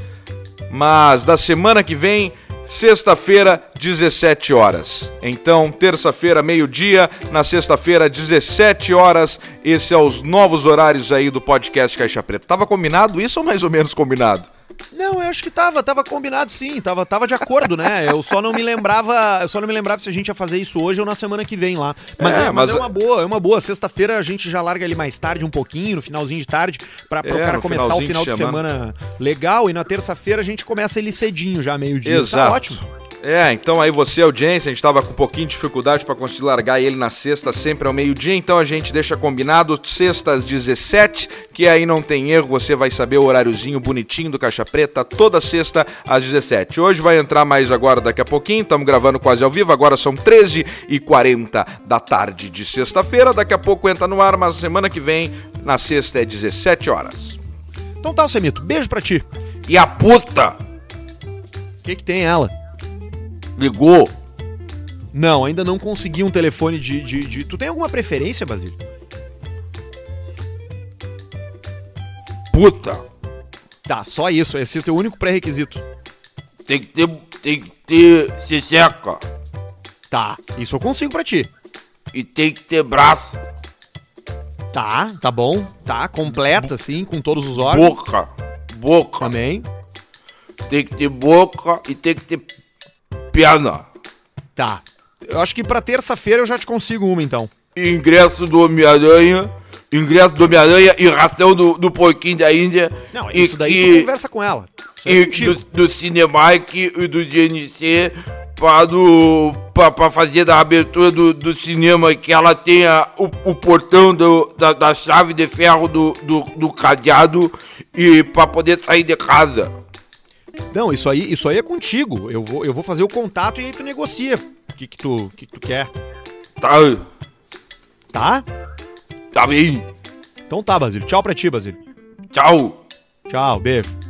mas da semana que vem, sexta-feira, 17 horas. Então, terça-feira, meio-dia, na sexta-feira, 17 horas. Esse é os novos horários aí do podcast Caixa Preta. Tava combinado isso ou mais ou menos combinado? Não, eu acho que tava, tava combinado sim, tava, tava de acordo, né? Eu só não me lembrava, eu só não me lembrava se a gente ia fazer isso hoje ou na semana que vem lá. Mas é, É, mas mas- é uma boa, é uma boa. Sexta-feira a gente já larga ali mais tarde um pouquinho, no finalzinho de tarde, pra, pra o É, cara começar o final de de semana. legal e na terça-feira a gente começa ele cedinho já, meio-dia. Exato. Tá ótimo. É, então aí você, audiência, a gente tava com um pouquinho de dificuldade para conseguir largar ele na sexta, sempre ao meio-dia, então a gente deixa combinado sexta às 17, que aí não tem erro, você vai saber o horáriozinho bonitinho do Caixa Preta, toda sexta às 17. Hoje vai entrar mais agora daqui a pouquinho, estamos gravando quase ao vivo, agora são 13h40 da tarde de sexta-feira, daqui a pouco entra no ar, mas semana que vem, na sexta é 17 horas. Então tá, Semito, beijo pra ti. E a puta O que que tem ela? Ligou. Não, ainda não consegui um telefone de, de, de- Tu tem alguma preferência, Basílio? Puta. Tá, só isso. Esse é o teu único pré-requisito. Tem que ter, tem que ter seca. Tá, isso eu consigo pra ti. E tem que ter braço, Tá, tá bom. Tá, completa, assim, com todos os órgãos. boca, boca. Também. Tem que ter boca e tem que ter perna. Tá. Eu acho que pra terça-feira eu já te consigo uma, então. Ingresso do Homem-Aranha, ingresso do Homem-Aranha e ração do, do porquinho da Índia. Não, e, isso daí e, tu conversa com ela. Isso é e contigo. do, do Cinemark e do GNC para do, pra, pra fazer da abertura do, do cinema que ela tenha o, o portão do, da, da chave de ferro do, do, do cadeado e para poder sair de casa. Não, isso aí, isso aí é contigo. Eu vou, eu vou fazer o contato e aí tu negocia. O que que tu, que que tu quer? Tá, Tá? tá bem. Então tá, Basílio. Tchau pra ti, Basílio. Tchau. Tchau, beijo.